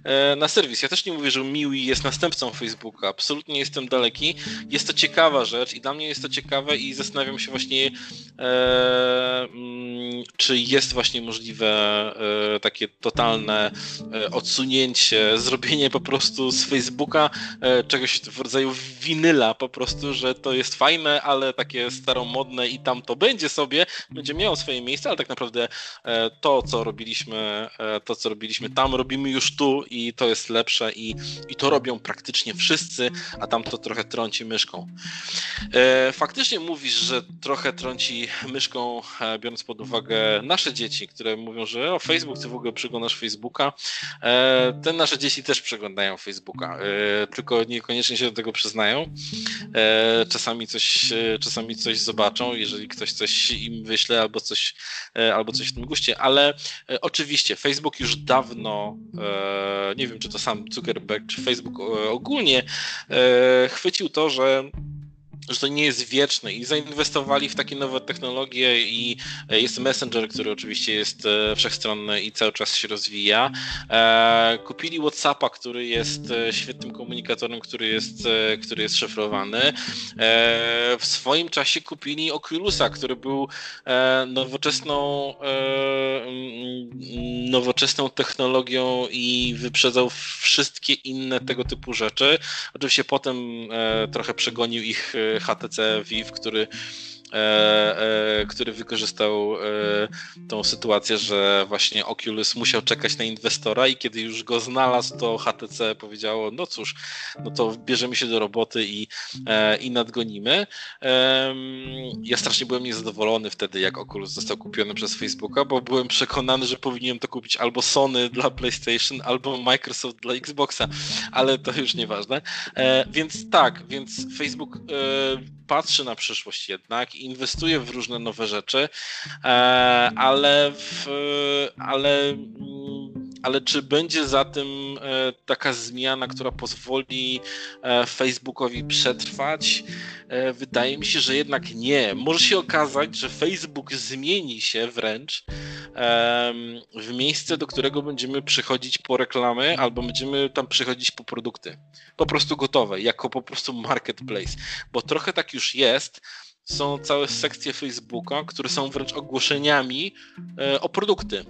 Speaker 1: e, na serwis. Ja też nie mówię, że Miwi jest następcą Facebooka. Absolutnie jestem daleki. Jest to ciekawa rzecz i dla mnie jest to ciekawe i zastanawiam się właśnie, mm, czy jest właśnie możliwe takie totalne odsunięcie, zrobienie po prostu z Facebooka czegoś w rodzaju winyla po prostu, że to jest fajne, ale takie staromodne i tam to będzie sobie, będzie miało swoje miejsce, ale tak naprawdę to, co robili robiliśmy, e, to co robiliśmy tam, robimy już tu i to jest lepsze i, i to robią praktycznie wszyscy, a tam to trochę trąci myszką. E, faktycznie mówisz, że trochę trąci myszką, e, biorąc pod uwagę nasze dzieci, które mówią, że o Facebook, ty w ogóle przeglądasz Facebooka. Te nasze dzieci też przeglądają Facebooka, tylko niekoniecznie się do tego przyznają. Czasami coś, czasami coś zobaczą, jeżeli ktoś coś im wyśle albo coś, albo coś w tym guście, ale Oczywiście, Facebook już dawno, e, nie wiem czy to sam Zuckerberg, czy Facebook e, ogólnie, e, chwycił to, że że to nie jest wieczne i zainwestowali w takie nowe technologie i e, jest Messenger, który oczywiście jest e, wszechstronny i cały czas się rozwija. E, kupili WhatsAppa, który jest świetnym komunikatorem, który jest, który jest szyfrowany. W swoim czasie kupili Oculusa, który był nowoczesną mm, nowoczesną technologią i wyprzedzał wszystkie inne tego typu rzeczy. Oczywiście potem trochę przegonił ich HTC Vive, który który wykorzystał e, tą sytuację, że właśnie Oculus musiał czekać na inwestora i kiedy już go znalazł, to HTC powiedziało, no cóż, no to bierzemy się do roboty i, i nadgonimy. Ja strasznie byłem niezadowolony wtedy, jak Oculus został kupiony przez Facebooka, bo byłem przekonany, że powinienem to kupić albo Sony dla PlayStation, albo Microsoft dla Xboxa, ale to już nieważne. Więc tak, więc Facebook patrzy na przyszłość jednak inwestuje w różne nowe rzeczy, e, ale, w, ale, mm, ale czy będzie za tym e, taka zmiana, która pozwoli e, Facebookowi przetrwać? Wydaje mi się, że jednak nie. Może się okazać, że Facebook zmieni się wręcz w miejsce, do którego będziemy przychodzić po reklamy, albo będziemy tam przychodzić po produkty. Po prostu gotowe, jako po prostu marketplace. Bo trochę tak już jest, są całe sekcje Facebooka, które są wręcz ogłoszeniami e, o produkty.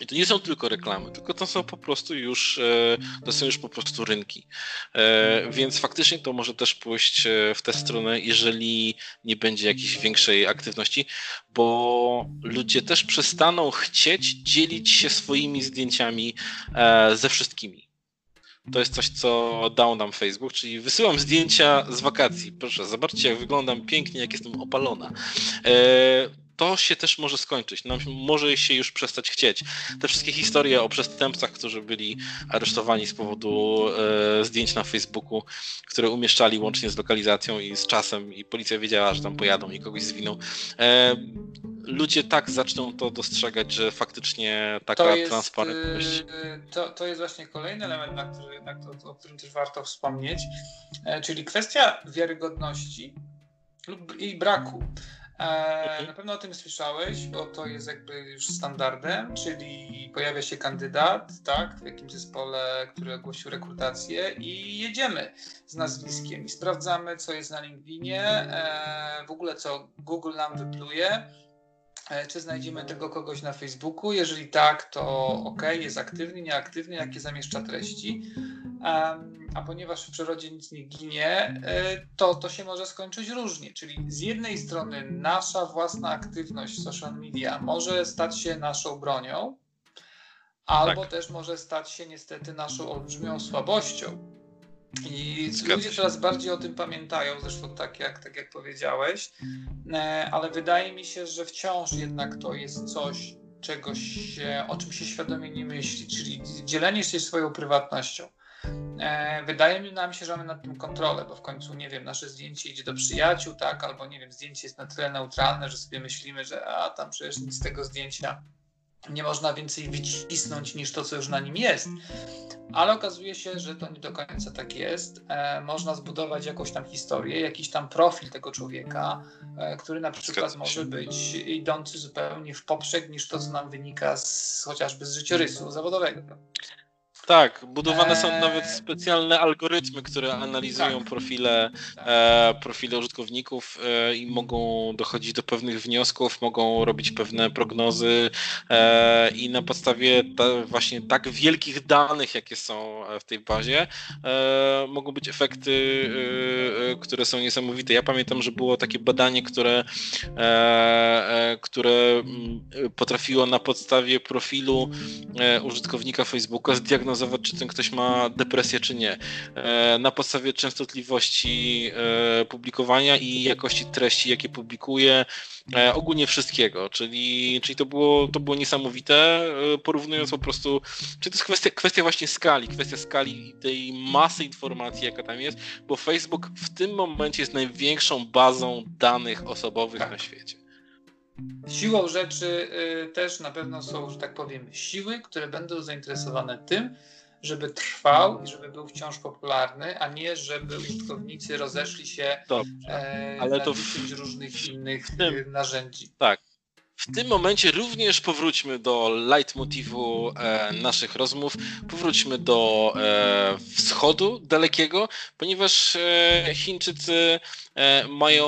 Speaker 1: I to nie są tylko reklamy, tylko to są po prostu już, e, to są już po prostu rynki. E, więc faktycznie to może też pójść w tę stronę, jeżeli nie będzie jakiejś większej aktywności, bo ludzie też przestaną chcieć dzielić się swoimi zdjęciami ze wszystkimi. To jest coś, co dał nam Facebook, czyli wysyłam zdjęcia z wakacji. Proszę, zobaczcie, jak wyglądam pięknie, jak jestem opalona. E, to się też może skończyć. Nam może się już przestać chcieć. Te wszystkie historie o przestępcach, którzy byli aresztowani z powodu e, zdjęć na Facebooku, które umieszczali łącznie z lokalizacją i z czasem, i policja wiedziała, że tam pojadą i kogoś zwiną. E, ludzie tak zaczną to dostrzegać, że faktycznie taka to jest, transparentność. Y,
Speaker 2: to, to jest właśnie kolejny element, na który, na to, o którym też warto wspomnieć, e, czyli kwestia wiarygodności lub jej braku. E, mhm. na pewno o tym słyszałeś, bo to jest jakby już standardem, czyli pojawia się kandydat, tak, w jakimś zespole, który ogłosił rekrutację i jedziemy z nazwiskiem i sprawdzamy, co jest na LinkedInie, e, w ogóle co Google nam wypluje, czy znajdziemy tego kogoś na Facebooku? Jeżeli tak, to ok, jest aktywny, nieaktywny, jakie zamieszcza treści. A ponieważ w przyrodzie nic nie ginie, e, to to się może skończyć różnie. Czyli z jednej strony nasza własna aktywność w social media może stać się naszą bronią, albo tak. też może stać się niestety naszą olbrzymią słabością. I ludzie coraz bardziej o tym pamiętają, zresztą tak jak, tak jak powiedziałeś, e, ale wydaje mi się, że wciąż jednak to jest coś, czegoś się, o czym się świadomie nie myśli, czyli dzielenie się swoją prywatnością. E, wydaje mi nam się, że mamy nad tym kontrolę, bo w końcu, nie wiem, nasze zdjęcie idzie do przyjaciół, tak, albo nie wiem, zdjęcie jest na tyle neutralne, że sobie myślimy, że a tam przecież nic z tego zdjęcia nie można więcej wycisnąć niż to, co już na nim jest. Ale okazuje się, że to nie do końca tak jest. E, można zbudować jakąś tam historię, jakiś tam profil tego człowieka, e, który na przykład może być idący zupełnie w poprzek niż to, co nam wynika z, chociażby z życiorysu zawodowego.
Speaker 1: Tak, budowane są nawet eee. specjalne algorytmy, które analizują tak. profile, tak. e, profile użytkowników e, i mogą dochodzić do pewnych wniosków, mogą robić pewne prognozy e, i na podstawie ta, właśnie tak wielkich danych, jakie są w tej bazie, mogą być efekty, które są niesamowite. Ja pamiętam, że było takie badanie, które, które mm, potrafiło na podstawie profilu użytkownika Facebooka zdiagnozować zdiagnozować, czy ten ktoś ma depresję, czy nie. E, na podstawie częstotliwości e, publikowania i jakości treści, jakie publikuje, e, ogólnie wszystkiego, czyli, czyli to, było, to było niesamowite, porównując po prostu, czy to jest kwestia, kwestia właśnie skali, kwestia skali tej masy informacji, jaka tam jest, bo Facebook w tym momencie jest największą bazą danych osobowych na świecie.
Speaker 2: Siłą rzeczy y, też na pewno są, że tak powiem, siły, które będą zainteresowane tym, żeby trwał i żeby był wciąż popularny, a nie żeby użytkownicy rozeszli się Dobrze, e, ale na to w, różnych innych tym, y, narzędzi.
Speaker 1: Tak. W tym momencie również powróćmy do leitmotivu e, naszych rozmów, powróćmy do e, wschodu dalekiego, ponieważ e, Chińczycy mają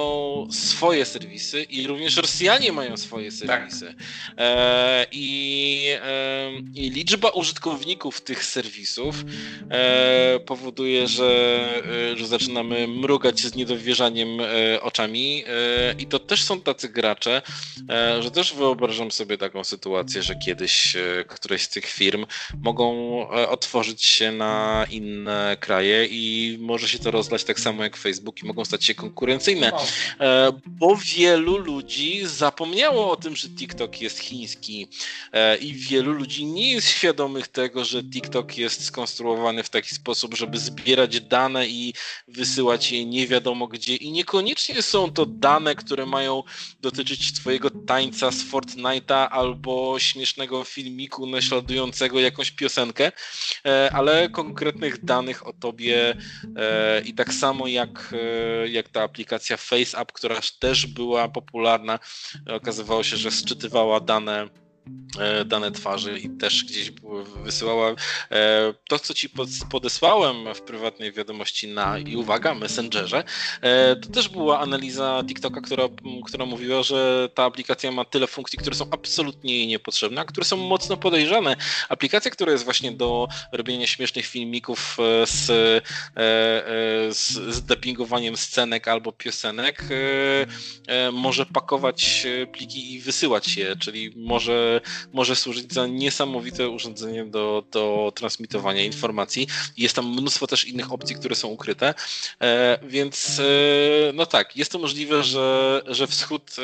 Speaker 1: swoje serwisy i również Rosjanie mają swoje tak. serwisy. Tak. I, e, I, liczba użytkowników tych serwisów powoduje, że, że zaczynamy mrugać z niedowierzaniem oczami i to też są tacy gracze, że też wyobrażam sobie taką sytuację, że kiedyś któreś z tych firm mogą otworzyć się na inne kraje i może się to rozlać tak samo jak Facebook i mogą stać się konkurencją konkurencyjne, e, bo wielu ludzi zapomniało o tym, że TikTok jest chiński e, i wielu ludzi nie jest świadomych tego, że TikTok jest skonstruowany w taki sposób, żeby zbierać dane i wysyłać je nie wiadomo gdzie. I niekoniecznie są to dane, które mają dotyczyć twojego tańca z Fortnite'a albo śmiesznego filmiku naśladującego jakąś piosenkę, e, ale konkretnych danych o tobie i tak samo jak, jak ta aplikacja FaceApp, która też była popularna. Okazywało się, że sczytywała dane dane twarzy i też gdzieś wysyłała e, to, co ci podesłałem w prywatnej wiadomości na i uwaga, Messengerze. E, to też była analiza TikToka, która, która mówiła, że ta aplikacja ma tyle funkcji, które są absolutnie jej niepotrzebne, a które są mocno podejrzane. Aplikacja, która jest właśnie do robienia śmiesznych filmików z, z, z dubbingowaniem scenek albo piosenek, może pakować pliki i wysyłać je, czyli może może służyć za niesamowite urządzenie do, do transmitowania informacji. Jest tam mnóstwo też innych opcji, które są ukryte, e, więc e, no tak, jest to możliwe, że, że wschód e,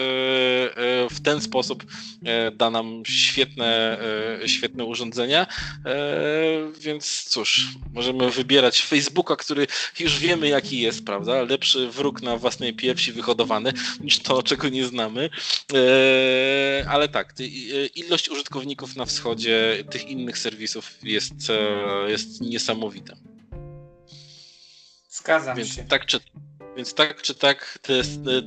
Speaker 1: w ten sposób da nam świetne, świetne urządzenia, więc cóż, możemy wybierać Facebooka, który już wiemy jaki jest, prawda? Lepszy wróg na własnej piersi wyhodowany niż to, czego nie znamy. Ale tak, ilość użytkowników na wschodzie tych innych serwisów jest, e, jest niesamowita.
Speaker 2: Zgadzam
Speaker 1: więc
Speaker 2: się.
Speaker 1: Tak czy, więc tak czy tak te,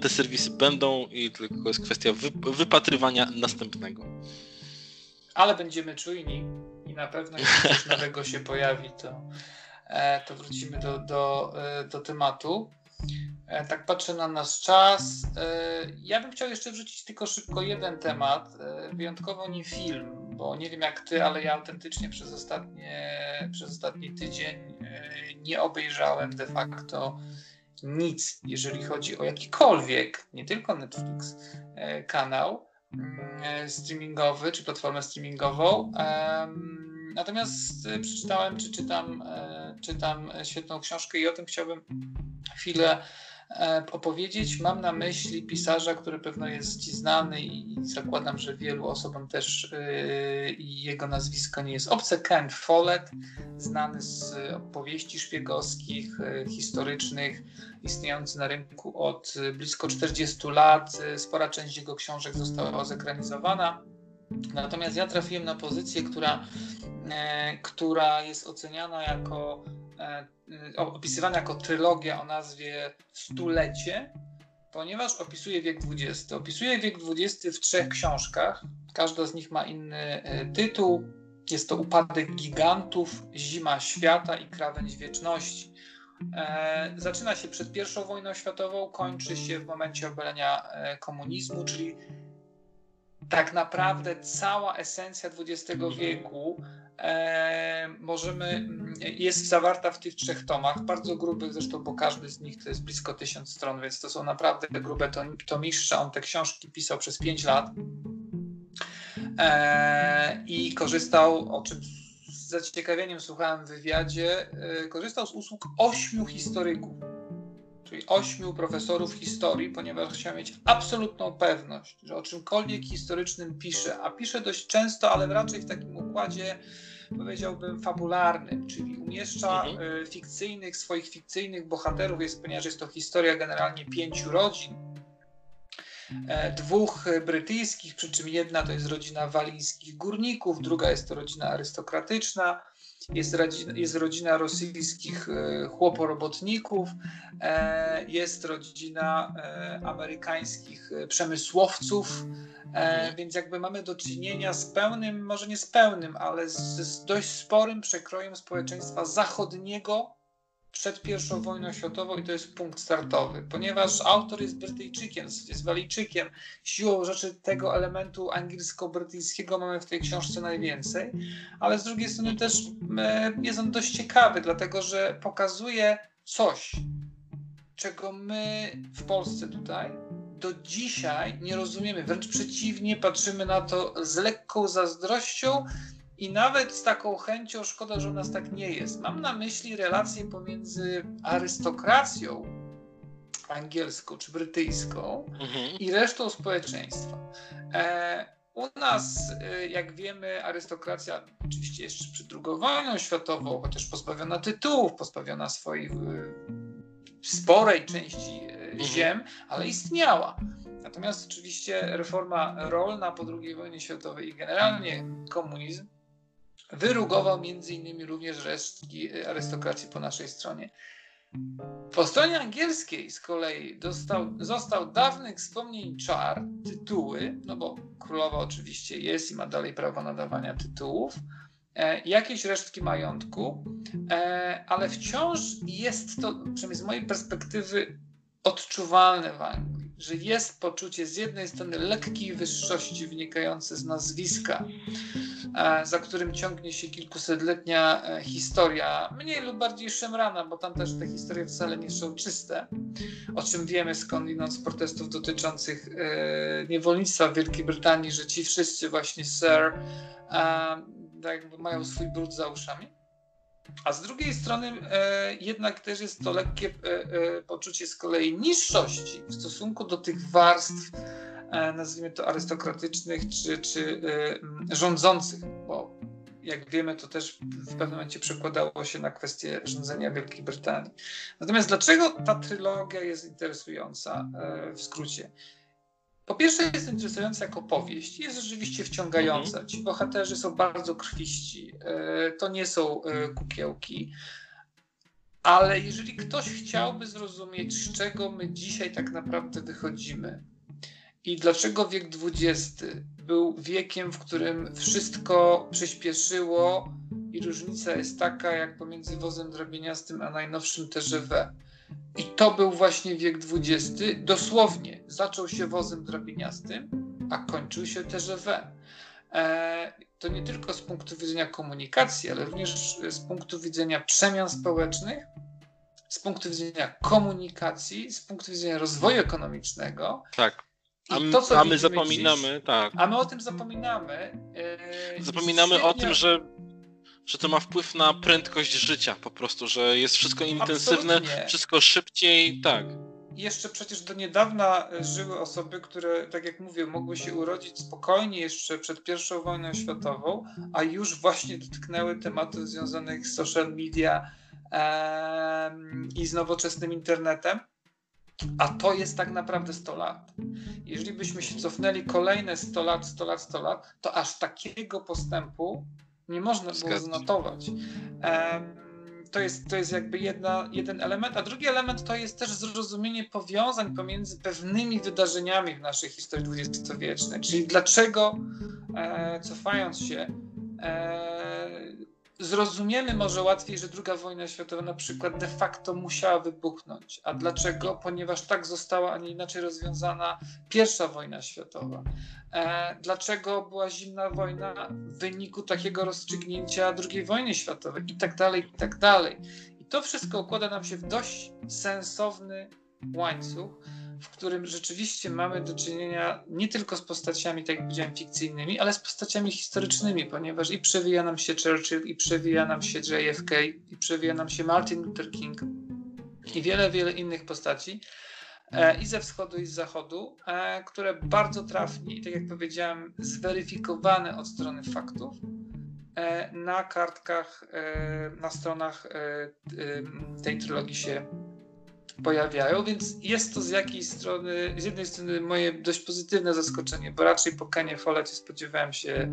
Speaker 1: te serwisy będą i tylko jest kwestia wy, wypatrywania następnego.
Speaker 2: Ale będziemy czujni i na pewno jeśli coś nowego się pojawi, to, e, to wrócimy do, do, e, do tematu. E, tak patrzę na nasz czas. E, ja bym chciał jeszcze wrzucić tylko szybko jeden temat, e, wyjątkowo nie film, bo nie wiem jak ty, ale ja autentycznie przez, ostatnie, przez ostatni tydzień nie obejrzałem de facto nic, jeżeli chodzi o jakikolwiek, nie tylko Netflix, kanał mm, streamingowy czy platformę streamingową. Natomiast przeczytałem, czy czytam, czytam świetną książkę i o tym chciałbym chwilę e, opowiedzieć. Mam na myśli pisarza, który pewno jest Ci znany i zakładam, że wielu osobom też jego nazwisko nie jest obce. Ken Follett, znany z opowieści szpiegowskich, historycznych, istniejący na rynku od blisko 40 lat. Spora część jego książek została zekranizowana. Natomiast ja trafiłem na pozycję, która, e, która jest oceniana jako, e, opisywana jako trylogia o nazwie Stulecie, ponieważ opisuje wiek XX. Opisuje wiek XX w trzech książkach. Każda z nich ma inny e, tytuł. Jest to Upadek Gigantów, Zima Świata i Krawędź Wieczności. E, zaczyna się przed I wojną światową, kończy się w momencie obalenia e, komunizmu, czyli tak naprawdę cała esencja XX wieku e, możemy, jest zawarta w tych trzech tomach, bardzo grubych zresztą, bo każdy z nich to jest blisko tysiąc stron, więc to są naprawdę grube tomiszcze. On te książki pisał przez pięć lat. E, i korzystał, o czym z zaciekawieniem słuchałem w wywiadzie, e, korzystał z usług ośmiu historyków ośmiu profesorów historii, ponieważ chciał mieć absolutną pewność, że o czymkolwiek historycznym pisze, a pisze dość często, ale raczej w takim układzie powiedziałbym fabularnym, czyli umieszcza mhm. Y, fikcyjnych, swoich fikcyjnych bohaterów, jest, ponieważ jest to historia generalnie pięciu rodzin, e, dwóch brytyjskich, przy czym jedna to jest rodzina walińskich górników, druga jest to rodzina arystokratyczna, jest rodzina, jest rodzina rosyjskich e, chłoporobotników, e, jest rodzina e, amerykańskich przemysłowców, więc jakby mamy do czynienia z pełnym, może nie z pełnym, ale z, z dość sporym przekrojem społeczeństwa zachodniego, przed I wojną światową i to jest punkt startowy, ponieważ autor jest Brytyjczykiem, jest Walijczykiem. Siłą rzeczy tego elementu angielsko-brytyjskiego mamy w tej książce najwięcej, ale z drugiej strony też e, jest on dość ciekawy, dlatego że pokazuje coś, czego my w Polsce tutaj do dzisiaj nie rozumiemy. Wręcz przeciwnie, patrzymy na to z lekką zazdrością i nawet z taką chęcią, szkoda, że u nas tak nie jest. Mam na myśli relacje pomiędzy arystokracją angielską czy brytyjską mhm. i resztą społeczeństwa. E, u nas, e, jak wiemy, arystokracja, oczywiście jeszcze przed II wojną światową, chociaż pozbawiona tytułów, pozbawiona swojej sporej części e, mhm. ziem, ale istniała. Natomiast oczywiście reforma rolna po II wojnie światowej i generalnie komunizm wyrugował między innymi również resztki arystokracji po naszej stronie. Po stronie angielskiej z kolei dostał, został dawnych wspomnień czar, tytuły, no bo królowa oczywiście jest i ma dalej prawo nadawania tytułów, e, jakieś resztki majątku, e, ale wciąż jest to, przynajmniej z mojej perspektywy, odczuwalne w Anglii, że jest poczucie z jednej strony lekkiej wyższości wynikające z nazwiska, e, za którym ciągnie się kilkusetletnia e, historia, mniej lub bardziej szemrana, bo tam też te historie wcale nie są czyste, o czym wiemy skądinąd z protestów dotyczących e, niewolnictwa w Wielkiej Brytanii, że ci wszyscy właśnie sir tak mają swój brud za uszami. A z drugiej strony e, jednak też jest to lekkie e, e, poczucie z kolei niższości w stosunku do tych warstw, e, nazwijmy to arystokratycznych czy, czy e, rządzących, bo jak wiemy, to też w pewnym momencie przekładało się na kwestię rządzenia Wielkiej Brytanii. Natomiast dlaczego ta trylogia jest interesująca e, w skrócie? Po pierwsze jest interesująca jako powieść, jest rzeczywiście wciągająca. Mhm. Ci bohaterzy są bardzo krwiści, e, to nie są e, kukiełki. Ale jeżeli ktoś chciałby zrozumieć, z czego my dzisiaj tak naprawdę wychodzimy i dlaczego wiek XX był wiekiem, w którym wszystko przyspieszyło i różnica jest taka, jak pomiędzy wozem drabieniastym a najnowszym TGV i to był właśnie wiek XX. Dosłownie zaczął się wozem drabiniastym, a kończył się TGV. E, to nie tylko z punktu widzenia komunikacji, ale również z punktu widzenia przemian społecznych, z punktu widzenia komunikacji, z punktu widzenia rozwoju ekonomicznego.
Speaker 1: Tak. A, to, a my zapominamy, dziś, tak.
Speaker 2: A my o tym zapominamy.
Speaker 1: E, zapominamy o tym, że że to ma wpływ na prędkość życia po prostu, że jest wszystko intensywne, Absolutnie. wszystko szybciej, tak.
Speaker 2: Jeszcze przecież do niedawna żyły osoby, które, tak jak mówię, mogły się urodzić spokojnie jeszcze przed I wojną światową, a już właśnie dotknęły tematów związanych z social media e, i z nowoczesnym internetem. A to jest tak naprawdę 100 lat. Jeżeli byśmy się cofnęli kolejne 100 lat, 100 lat, 100 lat, to aż takiego postępu nie można było znotować. To jest, to jest jakby jedna, jeden element, a drugi element to jest też zrozumienie powiązań pomiędzy pewnymi wydarzeniami w naszej historii dwudziestowiecznej. Czyli dlaczego, e, cofając się, e, zrozumiemy może łatwiej, że II wojna światowa na przykład de facto musiała wybuchnąć. A dlaczego? Ponieważ tak została, a nie inaczej rozwiązana pierwsza wojna światowa. E, dlaczego była zimna wojna w wyniku takiego rozstrzygnięcia II wojny światowej i tak dalej, i tak dalej. I to wszystko układa nam się w dość sensowny łańcuch, w którym rzeczywiście mamy do czynienia nie tylko z postaciami, tak jak powiedziałem, fikcyjnymi, ale z postaciami historycznymi, ponieważ i przewija nam się Churchill, i przewija nam się JFK, i przewija nam się Martin Luther King i wiele, wiele innych postaci e, i ze wschodu, i z zachodu, e, które bardzo trafnie i tak jak powiedziałem, zweryfikowane od strony faktów e, na kartkach, na stronach tej trylogii się pojawiają, więc jest to z jakiejś strony, z jednej strony moje dość pozytywne zaskoczenie, bo raczej po Kenie Follecie spodziewałem się,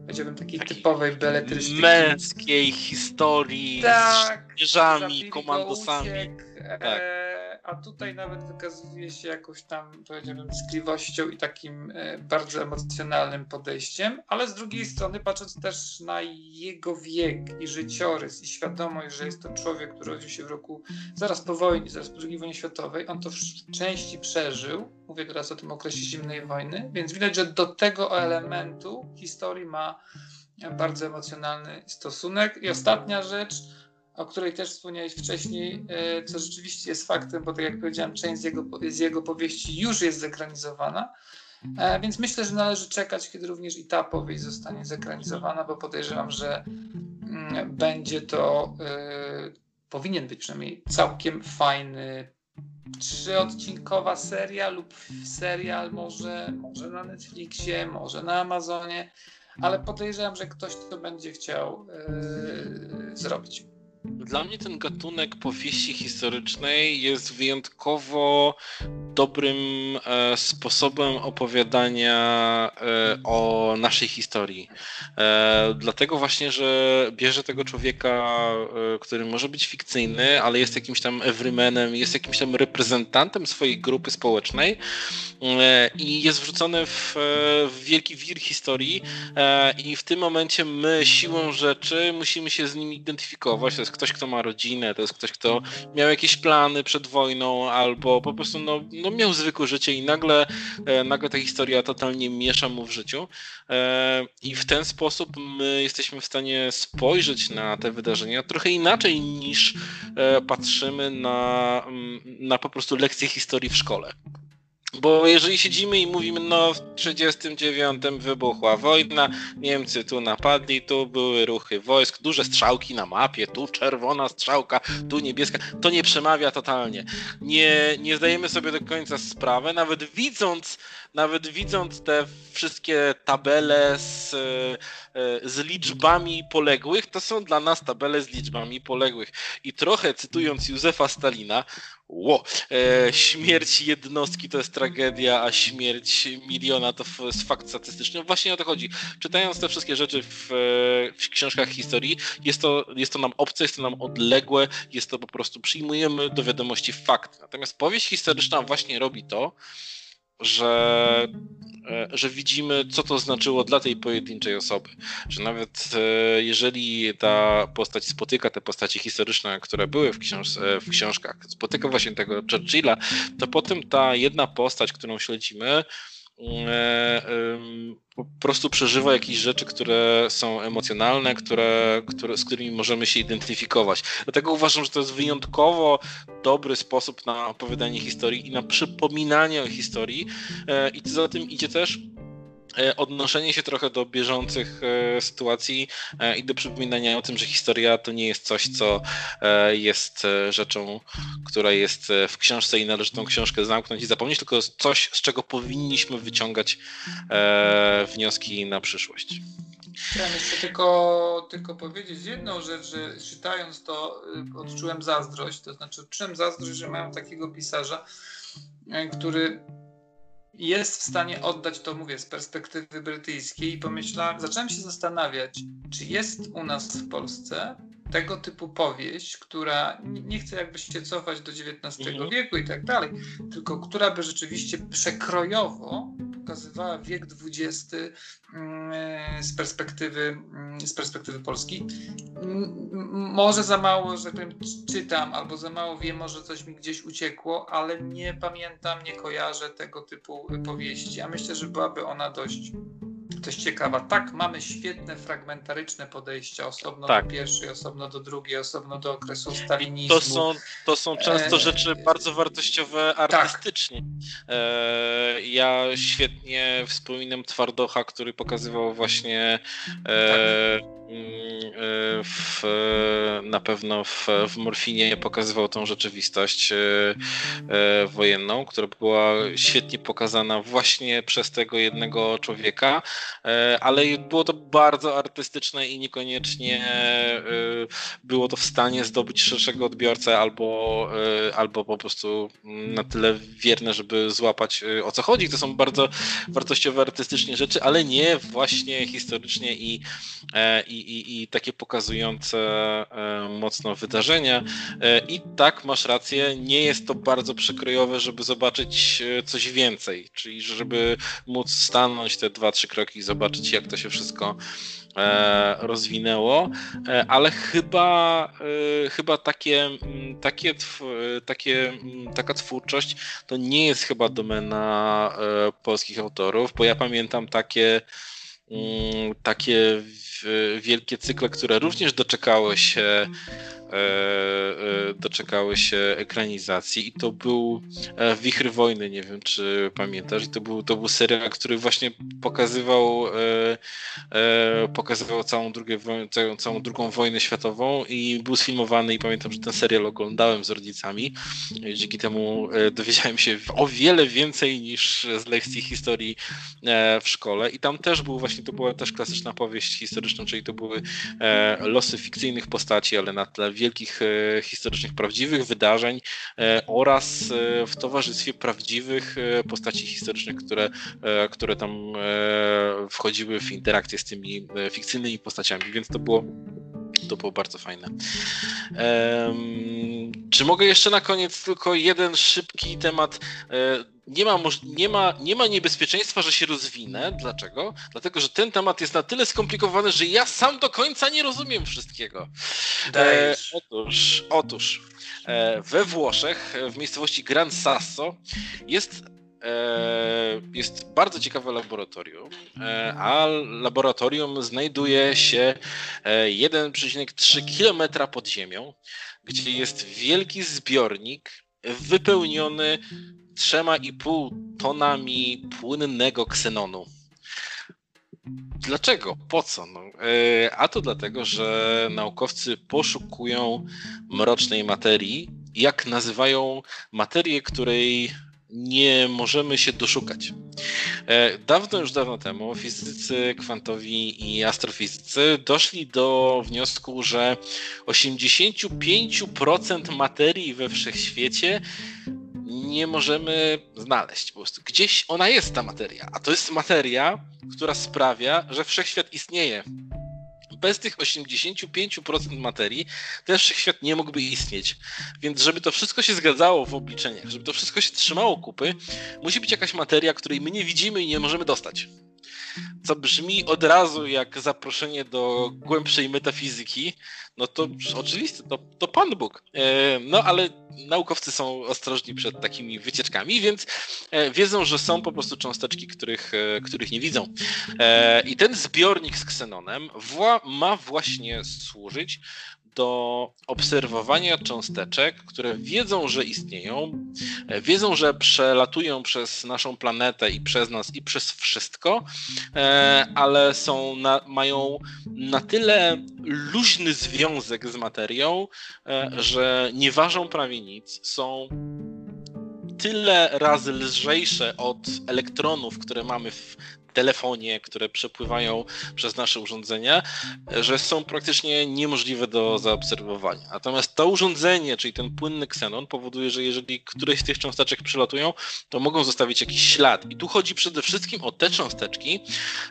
Speaker 2: powiedziałbym, takiej Taki typowej beletrystyki.
Speaker 1: Męskiej historii tak, z żnieżami, komandosami.
Speaker 2: Uciekł, tak. E, a tutaj nawet wykazuje się jakąś tam, powiedziałbym, tkliwością i takim e, bardzo emocjonalnym podejściem, ale z drugiej strony, patrząc też na jego wiek i życiorys i świadomość, że jest to człowiek, który urodził się w roku zaraz po wojnie, zaraz po II wojnie światowej, on to w części przeżył, mówię teraz o tym okresie zimnej wojny, więc widać, że do tego elementu historii ma bardzo emocjonalny stosunek. I ostatnia rzecz, o której też wspomniałeś wcześniej, e, co rzeczywiście jest faktem, bo tak jak powiedziałem, część z jego, z jego powieści już jest zekranizowana. E, więc myślę, że należy czekać, kiedy również i ta powieść zostanie zekranizowana, bo podejrzewam, że mm, będzie to, e, powinien być przynajmniej całkiem fajny trzyodcinkowa seria lub serial może, może na Netflixie, może na Amazonie, ale podejrzewam, że ktoś to będzie chciał zrobić.
Speaker 1: Dla mnie ten gatunek powieści historycznej jest wyjątkowo dobrym e, sposobem opowiadania e, o naszej historii. E, dlatego właśnie, że bierze tego człowieka, e, który może być fikcyjny, ale jest jakimś tam everymanem, jest jakimś tam reprezentantem swojej grupy społecznej e, i jest wrzucony w, e, w wielki wir historii i w tym momencie my siłą rzeczy musimy się z nim identyfikować. To jest ktoś, kto ma rodzinę, to jest ktoś, kto miał jakieś plany przed wojną, albo po prostu no, no miał zwykłe życie i nagle, e, nagle ta historia totalnie miesza mu w życiu. E, I w ten sposób my jesteśmy w stanie spojrzeć na te wydarzenia trochę inaczej niż e, patrzymy na, mm, na po prostu lekcje historii w szkole. Bo jeżeli siedzimy i mówimy, no w 1939 wybuchła wojna, Niemcy tu napadli, tu były ruchy wojsk, duże strzałki na mapie, tu czerwona strzałka, tu niebieska, to nie przemawia totalnie. Nie, nie zdajemy sobie do końca sprawy, nawet widząc, nawet widząc te wszystkie tabele z, e, z liczbami poległych, to są dla nas tabele z liczbami poległych. I trochę cytując Józefa Stalina, Ło, e, śmierć jednostki to jest tragedia, a śmierć miliona to jest fakt statystyczny. Właśnie o to chodzi. Czytając te wszystkie rzeczy w, w, książkach historii, jest to, jest to nam obce, jest to nam odległe, jest to po prostu przyjmujemy do wiadomości fakt. Natomiast powieść historyczna właśnie robi to, że, e, że widzimy, co to znaczyło dla tej pojedynczej osoby. Że nawet e, jeżeli ta postać spotyka te postaci historyczne, które były w, książ e, w książkach, spotyka właśnie tego Churchilla, to potem ta jedna postać, którą śledzimy, po prostu przeżywa jakieś rzeczy, które są emocjonalne, które, które, z którymi możemy się identyfikować. Dlatego uważam, że to jest wyjątkowo dobry sposób na opowiadanie historii i na przypominanie o historii. E, I za tym idzie też E, odnoszenie się trochę do bieżących e, sytuacji e, i do przypominania o tym, że historia to nie jest coś, co jest rzeczą, która jest w książce i należy tą książkę zamknąć i zapomnieć, tylko coś, z czego powinniśmy wyciągać wnioski na przyszłość.
Speaker 2: Chciałem jeszcze tylko, tylko powiedzieć jedną rzecz, że czytając to odczułem zazdrość, to znaczy odczułem zazdrość, że mają takiego pisarza, który jest w stanie oddać to, mówię, z perspektywy brytyjskiej i pomyślałem, zacząłem się zastanawiać, czy jest u nas w Polsce tego typu powieść, która nie chce jakby się cofać do XIX mhm. wieku i tak dalej, tylko która by rzeczywiście przekrojowo pokazywała wiek XX mm, z perspektywy, mm, z perspektywy Polski. Może za mało, że powiem, czytam, albo za mało wiem, może coś mi gdzieś uciekło, ale nie pamiętam, nie kojarzę tego typu powieści. A myślę, że byłaby ona dość dość ciekawa. Tak, mamy świetne fragmentaryczne podejścia, osobno tak. do pierwszej, osobno do drugiej, osobno do okresu stalinizmu.
Speaker 1: To są, to są często e... rzeczy bardzo wartościowe tak. artystycznie. Tak. E... Ja świetnie wspominam Twardocha, który pokazywał właśnie e... tak Mm, e, w, na pewno w, w Morfinie pokazywał tą rzeczywistość e, e, wojenną, która była świetnie pokazana właśnie przez tego jednego człowieka, ale było to bardzo artystyczne i niekoniecznie było to w stanie zdobyć szerszego odbiorcę albo, albo po prostu na tyle wierne, żeby złapać o co chodzi. To są bardzo wartościowe artystycznie rzeczy, ale nie właśnie historycznie i, i i, i, takie pokazujące e, mocno wydarzenia. E, I tak, masz rację, nie jest to bardzo przekrojowe, żeby zobaczyć e, coś więcej, czyli żeby móc stanąć te dwa, trzy kroki zobaczyć, jak to się wszystko rozwinęło, ale chyba, chyba takie, takie, takie, taka twórczość to nie jest chyba domena polskich autorów, bo ja pamiętam takie takie wielkie cykle, które również doczekały się E, e, doczekały się ekranizacji i to był e, Wichry Wojny, nie wiem czy pamiętasz, to był, to był serial, który właśnie pokazywał pokazywał całą, drugie, całą drugą wojnę światową i był sfilmowany i pamiętam, że ten serial oglądałem z rodzicami. Dzięki temu dowiedziałem się o wiele więcej niż z lekcji historii w szkole i tam też był właśnie, to była też klasyczna powieść historyczna, czyli to były losy fikcyjnych postaci, ale na tle wielkich e, historycznych, prawdziwych wydarzeń e, oraz e, w towarzystwie prawdziwych postaci historycznych, które, które tam wchodziły w interakcję z tymi fikcyjnymi postaciami, więc to było to było bardzo fajne. Um, czy mogę jeszcze na koniec tylko jeden szybki temat? Nie ma, nie, ma, nie ma niebezpieczeństwa, że się rozwinę. Dlaczego? Dlatego, że ten temat jest na tyle skomplikowany, że ja sam do końca nie rozumiem wszystkiego. E, otóż, otóż e, we Włoszech, w miejscowości Gran Sasso, jest e, jest bardzo ciekawe laboratorium, e, a laboratorium znajduje się 1,3 e, km pod ziemią, gdzie jest wielki zbiornik wypełniony 3,5 tonami płynnego ksenonu. Dlaczego? Po co? No, e, a to dlatego, że naukowcy poszukują mrocznej materii, jak nazywają materię, której nie możemy się doszukać. E, dawno, już dawno temu fizycy kwantowi i astrofizycy doszli do wniosku, że 85% materii we wszechświecie nie możemy znaleźć. Po prostu gdzieś ona jest, ta materia. A to jest materia, która sprawia, że wszechświat istnieje. Bez tych 85% materii ten wszechświat nie mógłby istnieć. Więc żeby to wszystko się zgadzało w obliczeniach, żeby to wszystko się trzymało kupy, musi być jakaś materia, której my nie widzimy i nie możemy dostać co brzmi od razu jak zaproszenie do głębszej metafizyki, no to oczywiste, to, to Pan Bóg. E, no ale naukowcy są ostrożni przed takimi wycieczkami, więc e, wiedzą, że są po prostu cząsteczki, których, e, których nie widzą. I ten zbiornik z ksenonem ma właśnie służyć do obserwowania cząsteczek, które wiedzą, że istnieją, e, wiedzą, że przelatują przez naszą planetę i przez nas i przez wszystko, e, ale są na, mają na tyle luźny związek z materią, e, że nie ważą prawie nic, są tyle razy lżejsze od elektronów, które mamy w telefonie, które przepływają przez nasze urządzenia, że są praktycznie niemożliwe do zaobserwowania. Natomiast to urządzenie, czyli ten płynny ksenon, powoduje, że jeżeli któreś z tych cząsteczek przylatują, to mogą zostawić jakiś ślad. I tu chodzi przede wszystkim o te cząsteczki,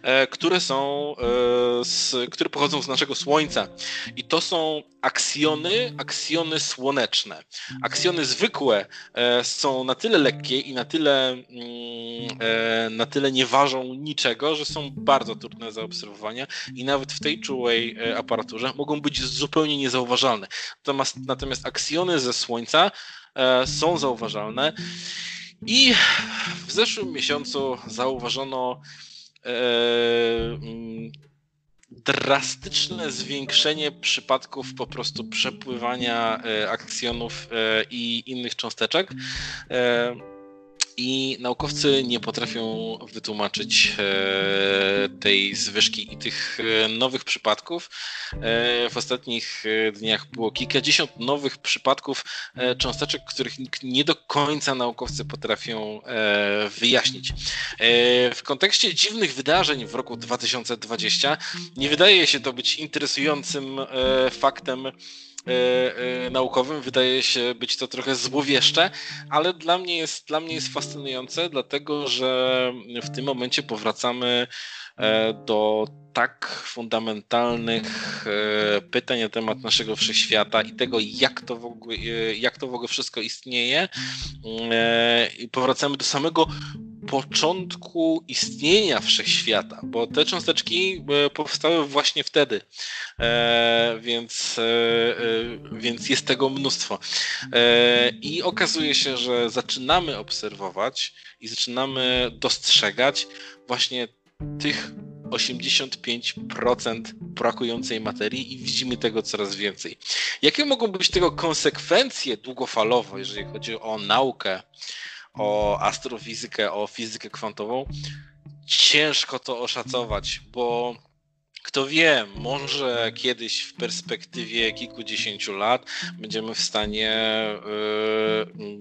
Speaker 1: e, które są, e, z, które pochodzą z naszego Słońca. I to są aksjony, aksjony słoneczne. Aksjony zwykłe e, są na tyle lekkie i na tyle, mm, na tyle nie ważą niczego, że są bardzo trudne zaobserwowania i nawet w tej czułej aparaturze mogą być zupełnie niezauważalne. Natomiast, natomiast aksjony ze Słońca są zauważalne. I w zeszłym miesiącu zauważono e, mm, drastyczne zwiększenie przypadków po prostu przepływania e, aksjonów e, i innych cząsteczek. I naukowcy nie potrafią wytłumaczyć e, tej zwyżki i tych e, nowych przypadków. E, w ostatnich dniach było kilkadziesiąt nowych przypadków cząsteczek, których nie do końca naukowcy potrafią wyjaśnić. W kontekście dziwnych wydarzeń w roku 2020 nie wydaje się to być interesującym faktem naukowym wydaje się być to trochę złowieszcze, ale dla mnie jest, dla mnie jest fascynujące, dlatego że w tym momencie powracamy e, do tak fundamentalnych pytań na temat naszego wszechświata i tego, jak to w ogóle, jak to w ogóle wszystko istnieje. I powracamy do samego początku istnienia wszechświata, bo te cząsteczki e, powstały właśnie wtedy, e, więc, e, więc jest tego mnóstwo. I okazuje się, że zaczynamy obserwować i zaczynamy dostrzegać właśnie tych 85% brakującej materii i widzimy tego coraz więcej. Jakie mogą być tego konsekwencje długofalowe, jeżeli chodzi o naukę, o astrofizykę, o fizykę kwantową, ciężko to oszacować, bo kto wie, może kiedyś w perspektywie kilkudziesięciu lat będziemy w stanie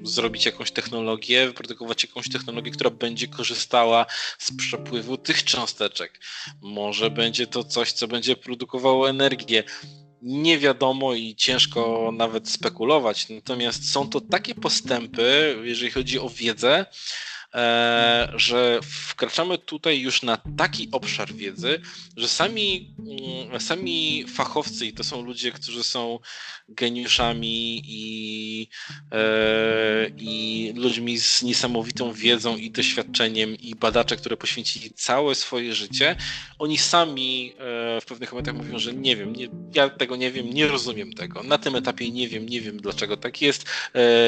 Speaker 1: y, zrobić jakąś technologię, wyprodukować jakąś technologię, która będzie korzystała z przepływu tych cząsteczek. Może będzie to coś, co będzie produkowało energię nie wiadomo i ciężko nawet spekulować. Natomiast są to takie postępy, jeżeli chodzi o wiedzę, że wkraczamy tutaj już na taki obszar wiedzy, że sami, mm, sami fachowcy, i to są ludzie, którzy są geniuszami i, e, i ludźmi z niesamowitą wiedzą i doświadczeniem, i badacze, które poświęcili całe swoje życie, oni sami e, w pewnych momentach mówią, że nie wiem, nie, ja tego nie wiem, nie rozumiem tego. Na tym etapie nie wiem, nie wiem dlaczego tak jest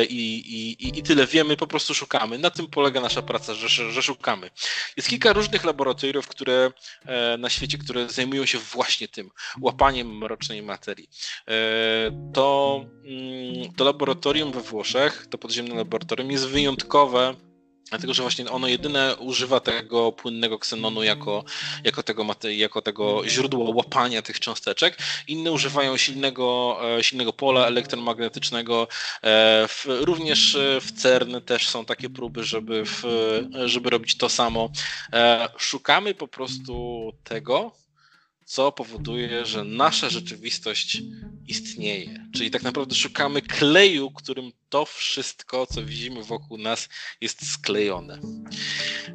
Speaker 1: i, i, i tyle wiemy, po prostu szukamy. Na tym polega nasza nasza praca, że, że szukamy. Jest kilka różnych laboratoriów, które e, na świecie, które zajmują się właśnie tym, łapaniem mrocznej materii. E, to, mm, to laboratorium we Włoszech, to podziemne laboratorium jest wyjątkowe Dlatego, że właśnie ono jedyne używa tego płynnego ksenonu jako, jako, tego, jako tego źródła łapania tych cząsteczek. Inne używają silnego, e, silnego pola elektromagnetycznego. E, również w CERN też są takie próby, żeby, w, żeby robić to samo. E, szukamy po prostu tego, co powoduje, że nasza rzeczywistość istnieje. Czyli tak naprawdę szukamy kleju, którym to wszystko, co widzimy wokół nas, jest sklejone.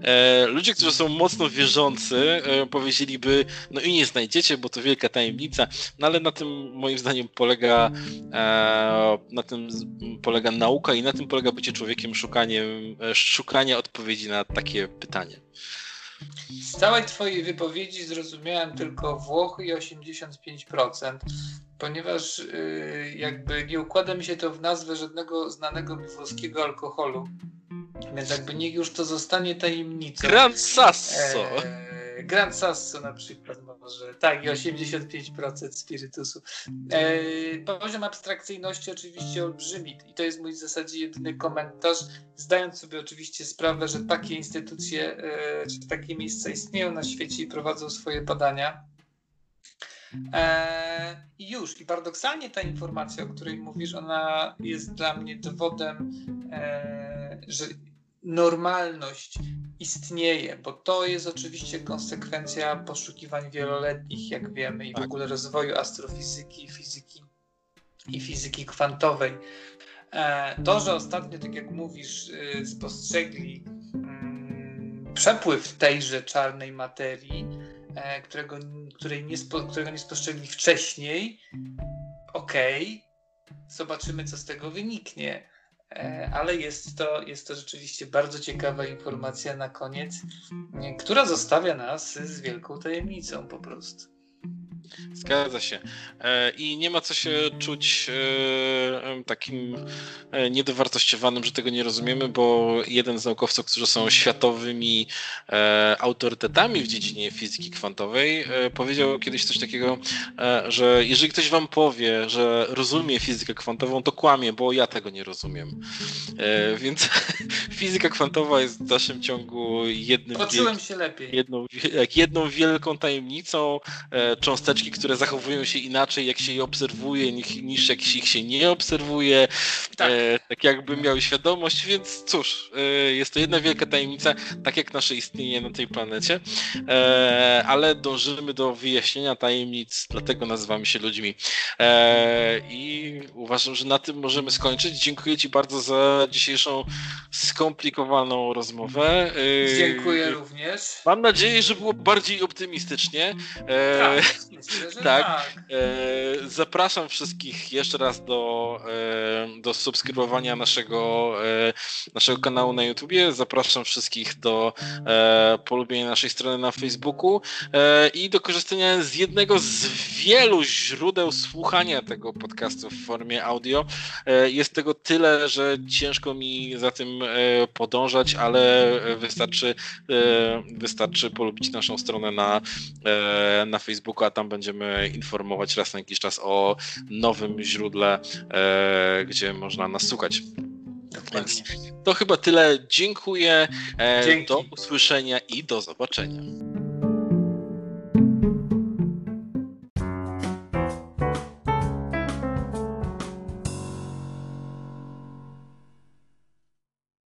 Speaker 1: E, ludzie, którzy są mocno wierzący, e, powiedzieliby, no i nie znajdziecie, bo to wielka tajemnica, no ale na tym moim zdaniem polega e, na tym polega nauka i na tym polega bycie człowiekiem szukaniem, e, szukania odpowiedzi na takie pytanie.
Speaker 2: Z całej Twojej wypowiedzi zrozumiałem tylko Włochy i 85%, ponieważ yy, jakby nie układa mi się to w nazwę żadnego znanego mi włoskiego alkoholu. Więc jakby niech już to zostanie tajemnicą.
Speaker 1: Gran Sasso!
Speaker 2: E, Grand Sasso na przykład może, tak i 85% spirytusu. E, poziom abstrakcyjności oczywiście olbrzymi i to jest mój w zasadzie jedyny komentarz, zdając sobie oczywiście sprawę, że takie instytucje, e, czy takie miejsca istnieją na świecie i prowadzą swoje badania. E, I już, i paradoksalnie ta informacja, o której mówisz, ona jest dla mnie dowodem, e, że normalność istnieje, bo to jest oczywiście konsekwencja poszukiwań wieloletnich, jak wiemy, i w tak. ogóle rozwoju astrofizyki, fizyki i fizyki kwantowej. E, to, że ostatnio, tak jak mówisz, y, spostrzegli mm, przepływ tejże czarnej materii, e, którego, której nie, którego nie spostrzegli wcześniej, okej, okay, zobaczymy, co z tego wyniknie. E, ale jest to, jest to rzeczywiście bardzo ciekawa informacja na koniec, która zostawia nas z wielką tajemnicą po prostu.
Speaker 1: Zgadza się. E, I nie ma co się czuć e, takim e, niedowartościowanym, że tego nie rozumiemy, bo jeden z naukowców, którzy są światowymi autorytetami w dziedzinie fizyki kwantowej, powiedział kiedyś coś takiego, że jeżeli ktoś wam powie, że rozumie fizykę kwantową, to kłamie, bo ja tego nie rozumiem. Więc fizyka kwantowa jest w dalszym ciągu jednym.
Speaker 2: Poczułem się lepiej.
Speaker 1: Jedną, jedną wielką tajemnicą cząsteczki które zachowują się inaczej, jak się je obserwuje, niż jak się ich się nie obserwuje. Tak. E, tak jakby miały świadomość, więc cóż, e, jest to jedna wielka tajemnica, tak jak nasze istnienie na tej planecie, e, ale dążymy do wyjaśnienia tajemnic, dlatego nazywamy się ludźmi. E, I uważam, że na tym możemy skończyć. Dziękuję Ci bardzo za dzisiejszą skomplikowaną rozmowę.
Speaker 2: E, Dziękuję również.
Speaker 1: Mam nadzieję, że było bardziej optymistycznie.
Speaker 2: E, tak. Tak. tak.
Speaker 1: E, zapraszam wszystkich jeszcze raz do, e, do subskrybowania naszego, e, naszego kanału na YouTubie. Zapraszam wszystkich do e, polubienia naszej strony na Facebooku e, i do korzystania z jednego z wielu źródeł słuchania tego podcastu w formie audio. E, jest tego tyle, że ciężko mi za tym podążać, ale wystarczy, wystarczy polubić naszą stronę na, na Facebooku, a tam będzie będziemy informować raz na jakiś czas o nowym źródle, e, gdzie można nas słuchać. Więc to chyba tyle. Dziękuję. E, do usłyszenia i do zobaczenia.